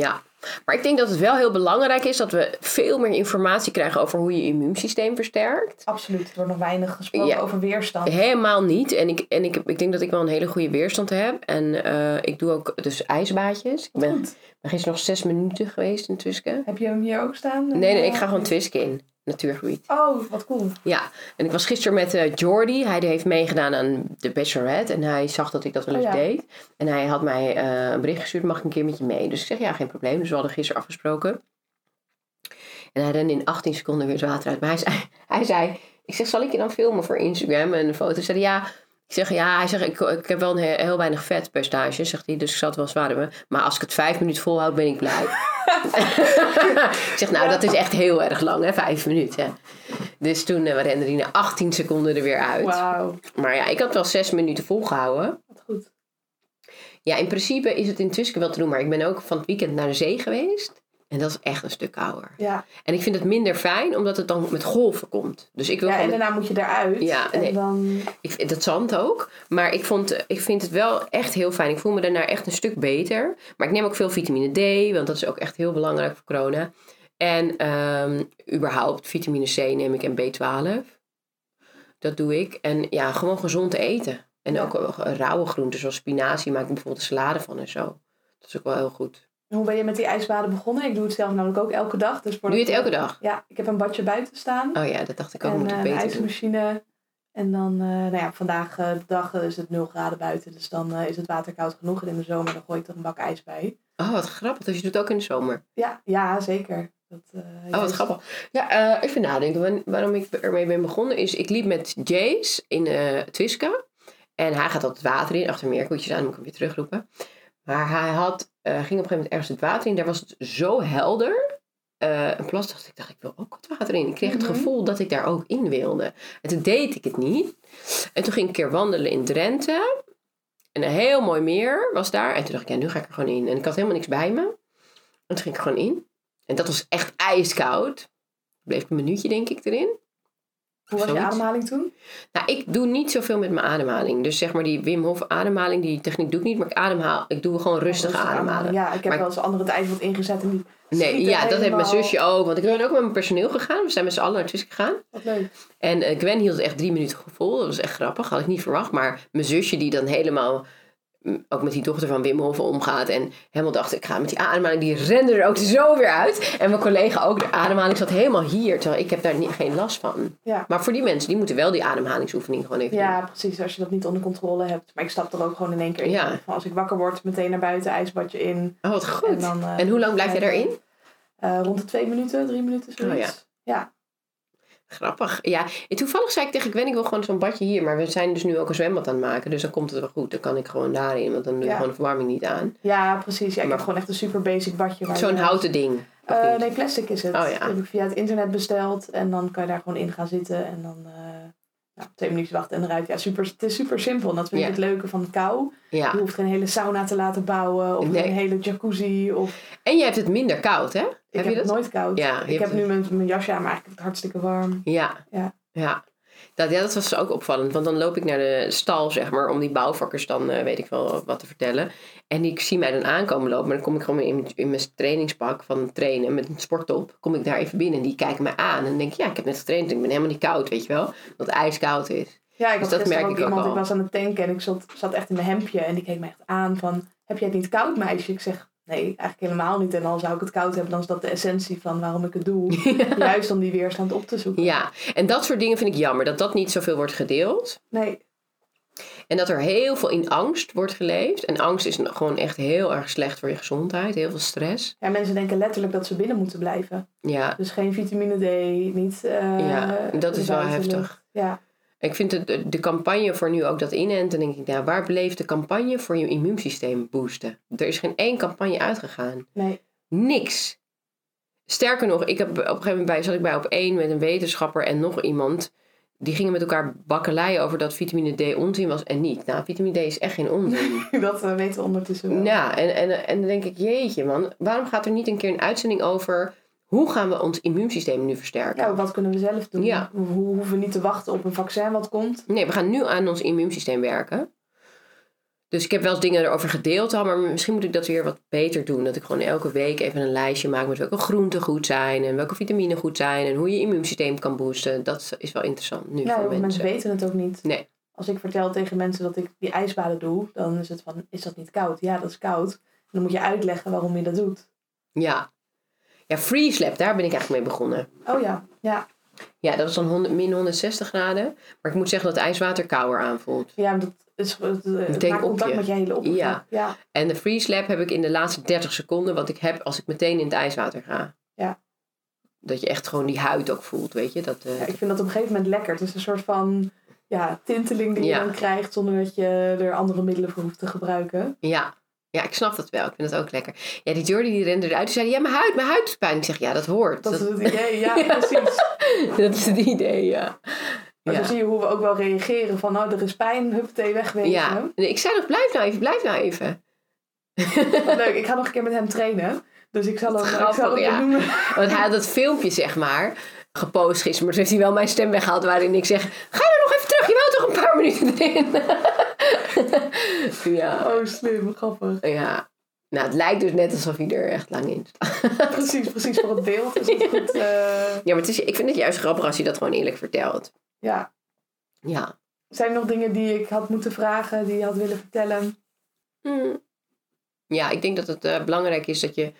Ja, maar ik denk dat het wel heel belangrijk is dat we veel meer informatie krijgen over hoe je immuunsysteem versterkt. Absoluut. Er wordt nog weinig gesproken Ja. over weerstand. Helemaal niet. En, ik, en ik, ik denk dat ik wel een hele goede weerstand heb. En eh, ik doe ook dus ijsbaadjes. Ik ben, ben gisteren nog zes minuten geweest in Twiske. Heb je hem hier ook staan? Nee, nee, ik ga gewoon Twiske in. Natuurgebied. Oh, wat cool. Ja, en ik was gisteren met eh Jordy. Hij heeft meegedaan aan de Bachelorette. En hij zag dat ik dat wel eens Oh ja. deed. En hij had mij eh, een bericht gestuurd. Mag ik een keer met je mee? Dus ik zeg, ja, geen probleem. Dus we hadden gisteren afgesproken. En hij rende in 18 seconden weer het water uit. Maar hij zei, hij zei ik zeg, zal ik je dan filmen voor Instagram? En een foto. Hij zei, ja. Ik zeg, ja, hij zegt, ik, ik heb wel een he- heel weinig vetpercentage, zegt hij. Dus ik zal het wel zwaar. Maar als ik het vijf minuten volhoud, ben ik blij. *laughs* ik zeg, nou, dat is echt heel erg lang, hè, vijf minuten. Dus toen eh, rende hij na 18 seconden er weer uit. Maar ja, ik had wel zes minuten volgehouden. Wat goed. Ja, in principe is het in wel te doen. Maar ik ben ook van het weekend naar de zee geweest. En dat is echt een stuk kouder. Ja. En ik vind het minder fijn, omdat het dan met golven komt. Dus ik wil ja, en daarna moet je eruit. Ja, en nee. dan... Ik dat zand ook. Maar ik, vond, ik vind het wel echt heel fijn. Ik voel me daarna echt een stuk beter. Maar ik neem ook veel vitamine D, want dat is ook echt heel belangrijk voor corona. En ehm, überhaupt vitamine C neem ik en B12. Dat doe ik. En ja, gewoon gezond eten. En Ja. ook rauwe groenten, zoals spinazie, maak ik bijvoorbeeld een salade van en zo. Dat is ook wel heel goed. Hoe ben je met die ijsbaden begonnen? Ik doe het zelf namelijk ook elke dag. Dus Doe je het elke dag? Ja, ik heb een badje buiten staan. Oh ja, dat dacht ik ook. en moet eh, ik een doen. ijsmachine. En dan, eh, nou ja, vandaag eh, de dag is het 0 graden buiten. Dus dan is het water koud genoeg. En in de zomer dan gooi ik er een bak ijs bij. Oh, wat grappig. Dus je doet het ook in de zomer. Ja, ja zeker. Dat, Oh, wat grappig. Ja, even nadenken. Waar- Waarom ik ermee ben begonnen is... Ik liep met Jace in Twiska. En hij gaat altijd water in. Achter meerkoetjes aan, moet ik hem weer terugroepen. Maar hij had, ging op een gegeven moment ergens het water in. Daar was het zo helder. eh, een plas dacht ik, dacht ik wil ook wat water in. Ik kreeg Mhm. het gevoel dat ik daar ook in wilde. En toen deed ik het niet. En toen ging ik een keer wandelen in Drenthe. En een heel mooi meer was daar. En toen dacht ik, ja, nu ga ik er gewoon in. En ik had helemaal niks bij me. En toen ging ik er gewoon in. En dat was echt ijskoud. Bleef een minuutje, denk ik, erin. Hoe was je ademhaling toen? Nou, ik doe niet zoveel met mijn ademhaling. Dus zeg maar die Wim Hof ademhaling, die techniek doe ik niet. Maar ik ademhaal, ik doe gewoon rustig Rustig ademhalen. Ja, ik heb Maar- wel eens andere tijd wat ingezet. En die Nee, ja, dat heeft mijn zusje ook. Want ik ben ook met mijn personeel gegaan. We zijn met z'n allen naar gegaan. Wat leuk. En eh, Gwen hield het echt drie minuten vol. Dat was echt grappig. Had ik niet verwacht. Maar mijn zusje die dan helemaal... Ook met die dochter van Wim Hof omgaat. En helemaal dacht, ik ga met die ademhaling. Die rende er ook zo weer uit. En mijn collega ook. De ademhaling zat helemaal hier. Terwijl ik heb daar niet, geen last van. Ja. Maar voor die mensen, die moeten wel die ademhalingsoefening gewoon even doen. Ja, precies. Als je dat niet onder controle hebt. Maar ik stap er ook gewoon in één keer in. Ja. Als ik wakker word, meteen naar buiten, ijsbadje in. Oh, wat goed. En, En, dan, eh, hoe lang blijf je daarin? Eh, rond de twee minuten, drie minuten, zoiets. Oh ja. ja. Grappig. Ja, en toevallig zei ik tegen Gwen, ik wil gewoon zo'n badje hier. Maar we zijn dus nu ook een zwembad aan het maken. Dus dan komt het wel goed. Dan kan ik gewoon daarin. Want dan doe je Ja. gewoon de verwarming niet aan. Ja, precies. Ja, ik Maar- heb gewoon echt een super basic badje. Zo'n houten ding. Eh, nee, plastic is het. Oh, ja. Dat heb ik via het internet besteld. En dan kan je daar gewoon in gaan zitten. En dan eh, nou, twee minuutjes wachten en eruit. Ja, super, het is super simpel. En dat vind Ja. ik het leuke van kou. Ja. Je hoeft geen hele sauna te laten bouwen. Of Nee. een hele jacuzzi. Of... En je hebt het minder koud, hè? Ik heb heb, je het dat? nooit koud. Ja, ik heb het- nu mijn, mijn jasje aan, maar eigenlijk het hartstikke warm. Ja. Ja. Ja. Dat, ja, dat was ook opvallend. Want dan loop ik naar de stal, zeg maar, om die bouwvakkers dan, eh, weet ik wel, wat te vertellen. En die zien mij dan aankomen lopen. Maar dan kom ik gewoon in, in mijn trainingspak van trainen met een sporttop. Kom ik daar even binnen en die kijken mij aan. En denk ik, ja, ik heb net getraind. Ik ben helemaal niet koud, weet je wel. Dat het ijskoud is. Ja, ik Dus had dat merk ik ook iemand, al. ik was aan het tanken en ik zat, zat echt in mijn hemdje. En die keek me echt aan van, heb jij het niet koud meisje? Ik zeg, nee, eigenlijk helemaal niet. En al zou ik het koud hebben, dan is dat de essentie van waarom ik het doe. *laughs* Juist om die weerstand op te zoeken. Ja, en dat soort dingen vind ik jammer. Dat dat niet zoveel wordt gedeeld. Nee, En dat er heel veel in angst wordt geleefd. En angst is gewoon echt heel erg slecht voor je gezondheid. Heel veel stress. ja, mensen denken letterlijk dat ze binnen moeten blijven. Ja, Dus geen vitamine D, niet... eh, Ja, dat is wel heftig. Ja, ik vind het, de, de campagne voor nu ook dat inenten. denk ik, nou, waar bleef de campagne voor je immuunsysteem boosten? Er is geen één campagne uitgegaan. nee. Niks. Sterker nog, ik heb op een gegeven moment bij, zat ik bij op één met een wetenschapper en nog iemand. Die gingen met elkaar bakkeleien over dat vitamine D onzin was en niet. Nou, vitamine D is echt geen onzin. *laughs* Dat eh, weten we ondertussen wel. Ja, en, en, en dan denk ik, jeetje man, waarom gaat er niet een keer een uitzending over hoe gaan we ons immuunsysteem nu versterken? Ja, wat kunnen we zelf doen? Ja. We ho- hoeven niet te wachten op een vaccin wat komt. Nee, we gaan nu aan ons immuunsysteem werken. Dus ik heb wel eens dingen erover gedeeld al, maar misschien moet ik dat weer wat beter doen. Dat ik gewoon elke week even een lijstje maak met welke groenten goed zijn en welke vitamine goed zijn en hoe je immuunsysteem kan boosten. Dat is wel interessant nu Ja, voor mensen. mensen weten het ook niet. Nee. Als ik vertel tegen mensen dat ik die ijsbaden doe, dan is het van, is dat niet koud? Ja, dat is koud. En dan moet je uitleggen waarom je dat doet. Ja. Ja, freeze lab, daar ben ik eigenlijk mee begonnen. Oh ja, ja. Ja, dat is dan 100, min 160 graden. Maar ik moet zeggen dat ijswater kouder aanvoelt. Ja, dat is, het, het Meteen maakt contact je. met je hele oppervlak. Ja. ja. En de freeze lab heb ik in de laatste 30 seconden wat ik heb als ik meteen in het ijswater ga. Ja. Dat je echt gewoon die huid ook voelt, weet je. Dat, eh, Ja, ik vind dat op een gegeven moment lekker. Het is een soort van ja, tinteling die je Ja. dan krijgt zonder dat je er andere middelen voor hoeft te gebruiken. Ja. Ja, ik snap dat wel. Ik vind dat ook lekker. Ja, die Jordi die rende eruit. Die zei, ja, mijn huid, mijn huid doet pijn. Ik zeg, ja, dat hoort. Dat is het idee, ja, *laughs* precies. *laughs* dat is het idee, ja. Maar Ja. zo zie je hoe we ook wel reageren van, nou, er is pijn, huppatee, wegwezen. ja. Nee, ik zei nog, blijf nou even, blijf nou even. Leuk, ik ga nog een keer met hem trainen. Dus ik zal hem, ik Grappig, zal hem ja. benoemen. Want hij had dat filmpje, zeg maar, gepost gisteren. Maar toen heeft hij wel mijn stem weggehaald waarin ik zeg... Ga er nog even terug, je wou toch een paar minuten erin? *laughs* ja, Oh, slim, grappig. ja. Nou, het lijkt dus net alsof hij er echt lang in staat. *laughs* Precies, precies voor het beeld is het goed. *laughs* eh, Ja, maar het is, ik vind het juist grappig als hij dat gewoon eerlijk vertelt. ja. Ja. Zijn er nog dingen die ik had moeten vragen, die je had willen vertellen? Hmm. Ja, ik denk dat het eh, belangrijk is dat je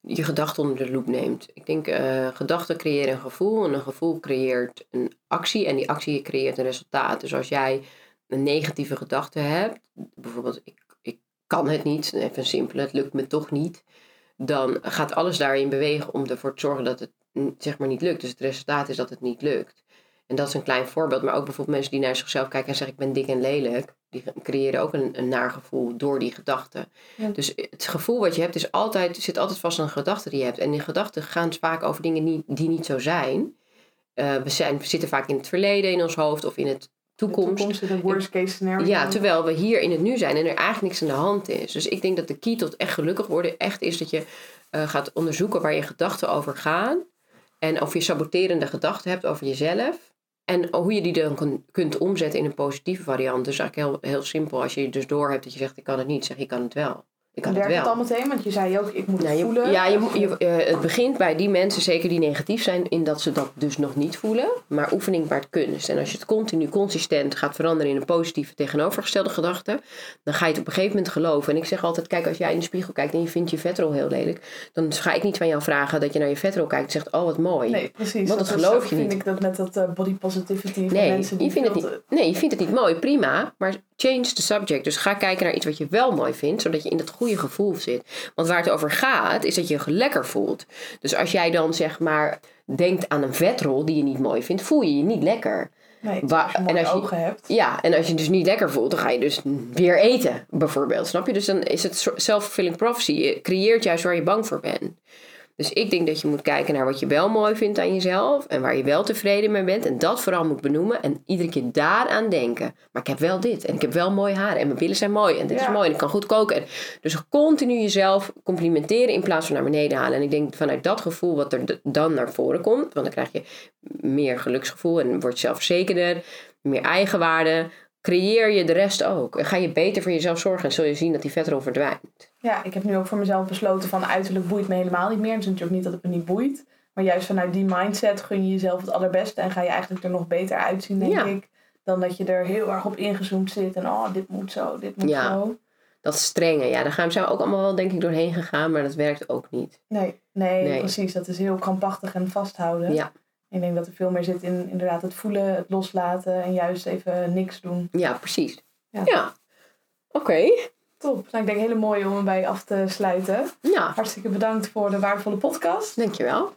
je gedachten onder de loep neemt. Ik denk, eh gedachten creëren een gevoel en een gevoel creëert een actie en die actie creëert een resultaat. Dus als jij een negatieve gedachte hebt, bijvoorbeeld ik, ik kan het niet, even simpel, het lukt me toch niet, dan gaat alles daarin bewegen om ervoor te zorgen dat het zeg maar niet lukt. Dus het resultaat is dat het niet lukt. En dat is een klein voorbeeld, maar ook bijvoorbeeld mensen die naar zichzelf kijken en zeggen ik ben dik en lelijk, die creëren ook een, een naar gevoel door die gedachte. Ja. Dus het gevoel wat je hebt is altijd, zit altijd vast aan een gedachte die je hebt. En die gedachten gaan vaak over dingen die, die niet zo zijn. Eh, we, zijn. we zitten vaak in het verleden in ons hoofd of in het De toekomst. een worst case scenario. Ja, terwijl we hier in het nu zijn en er eigenlijk niks aan de hand is. Dus ik denk dat de key tot echt gelukkig worden echt is dat je eh, gaat onderzoeken waar je gedachten over gaan. En of je saboterende gedachten hebt over jezelf. En hoe je die dan kun- kunt omzetten in een positieve variant. Dus eigenlijk heel, heel simpel. Als je dus door hebt dat je zegt ik kan het niet, zeg ik kan het wel. Ik kan Werkt het het wel. al meteen? Want je zei ook, ik moet Nou, het je, voelen. ja, je, je, eh, het begint bij die mensen, zeker die negatief zijn, in dat ze dat dus nog niet voelen. Maar oefening baart kunst. En als je het continu consistent gaat veranderen in een positieve tegenovergestelde gedachte, dan ga je het op een gegeven moment geloven. En ik zeg altijd, kijk, als jij in de spiegel kijkt en je vindt je vetrol heel lelijk, dan ga ik niet van jou vragen dat je naar je vetrol kijkt en zegt, oh wat mooi. Nee, precies. Want dat geloof je vind niet. ik dat met dat eh, body positivity van Nee, mensen die je vindt het niet, nee, je vindt het niet mooi, prima. Maar change the subject. Dus ga kijken naar iets wat je wel mooi vindt, zodat je in dat goede gevoel zit. Want waar het over gaat, is dat je je lekker voelt. Dus als jij dan zeg maar denkt aan een vetrol die je niet mooi vindt, voel je je niet lekker. Nee, als je en als je- ogen hebt. Ja, en als je dus niet lekker voelt, dan ga je dus weer eten, bijvoorbeeld. Snap je? Dus dan is het self-fulfilling prophecy. Je creëert juist waar je bang voor bent. Dus ik denk dat je moet kijken naar wat je wel mooi vindt aan jezelf. En waar je wel tevreden mee bent. En dat vooral moet benoemen. En iedere keer daaraan denken. Maar ik heb wel dit. En ik heb wel mooi haar. En mijn billen zijn mooi. En dit is mooi. En ik kan goed koken. En dus continu jezelf complimenteren in plaats van naar beneden halen. En ik denk vanuit dat gevoel wat er dan naar voren komt. Want dan krijg je meer geluksgevoel. En word je zelfverzekerder. Meer eigenwaarde. Creëer je de rest ook. En ga je beter voor jezelf zorgen. En zul je zien dat die vetrol verdwijnt. Ja, ik heb nu ook voor mezelf besloten van uiterlijk boeit me helemaal niet meer. Het is natuurlijk niet dat het me niet boeit. Maar juist vanuit die mindset gun je jezelf het allerbeste. En ga je eigenlijk er nog beter uitzien, denk Ja. ik. Dan dat je er heel erg op ingezoomd zit. En oh, dit moet zo, dit moet Ja. zo. Dat strenge, ja, daar gaan we ook allemaal wel denk ik doorheen gegaan, maar dat werkt ook niet. Nee, nee, Nee. precies. Dat is heel krampachtig en vasthouden. Ja. Ik denk dat er veel meer zit in inderdaad het voelen, het loslaten. En juist even niks doen. Ja, precies. Ja. Ja. Oké. Top. Nou, ik denk hele mooi om erbij af te sluiten. Ja, Hartstikke bedankt voor de waardevolle podcast. dankjewel.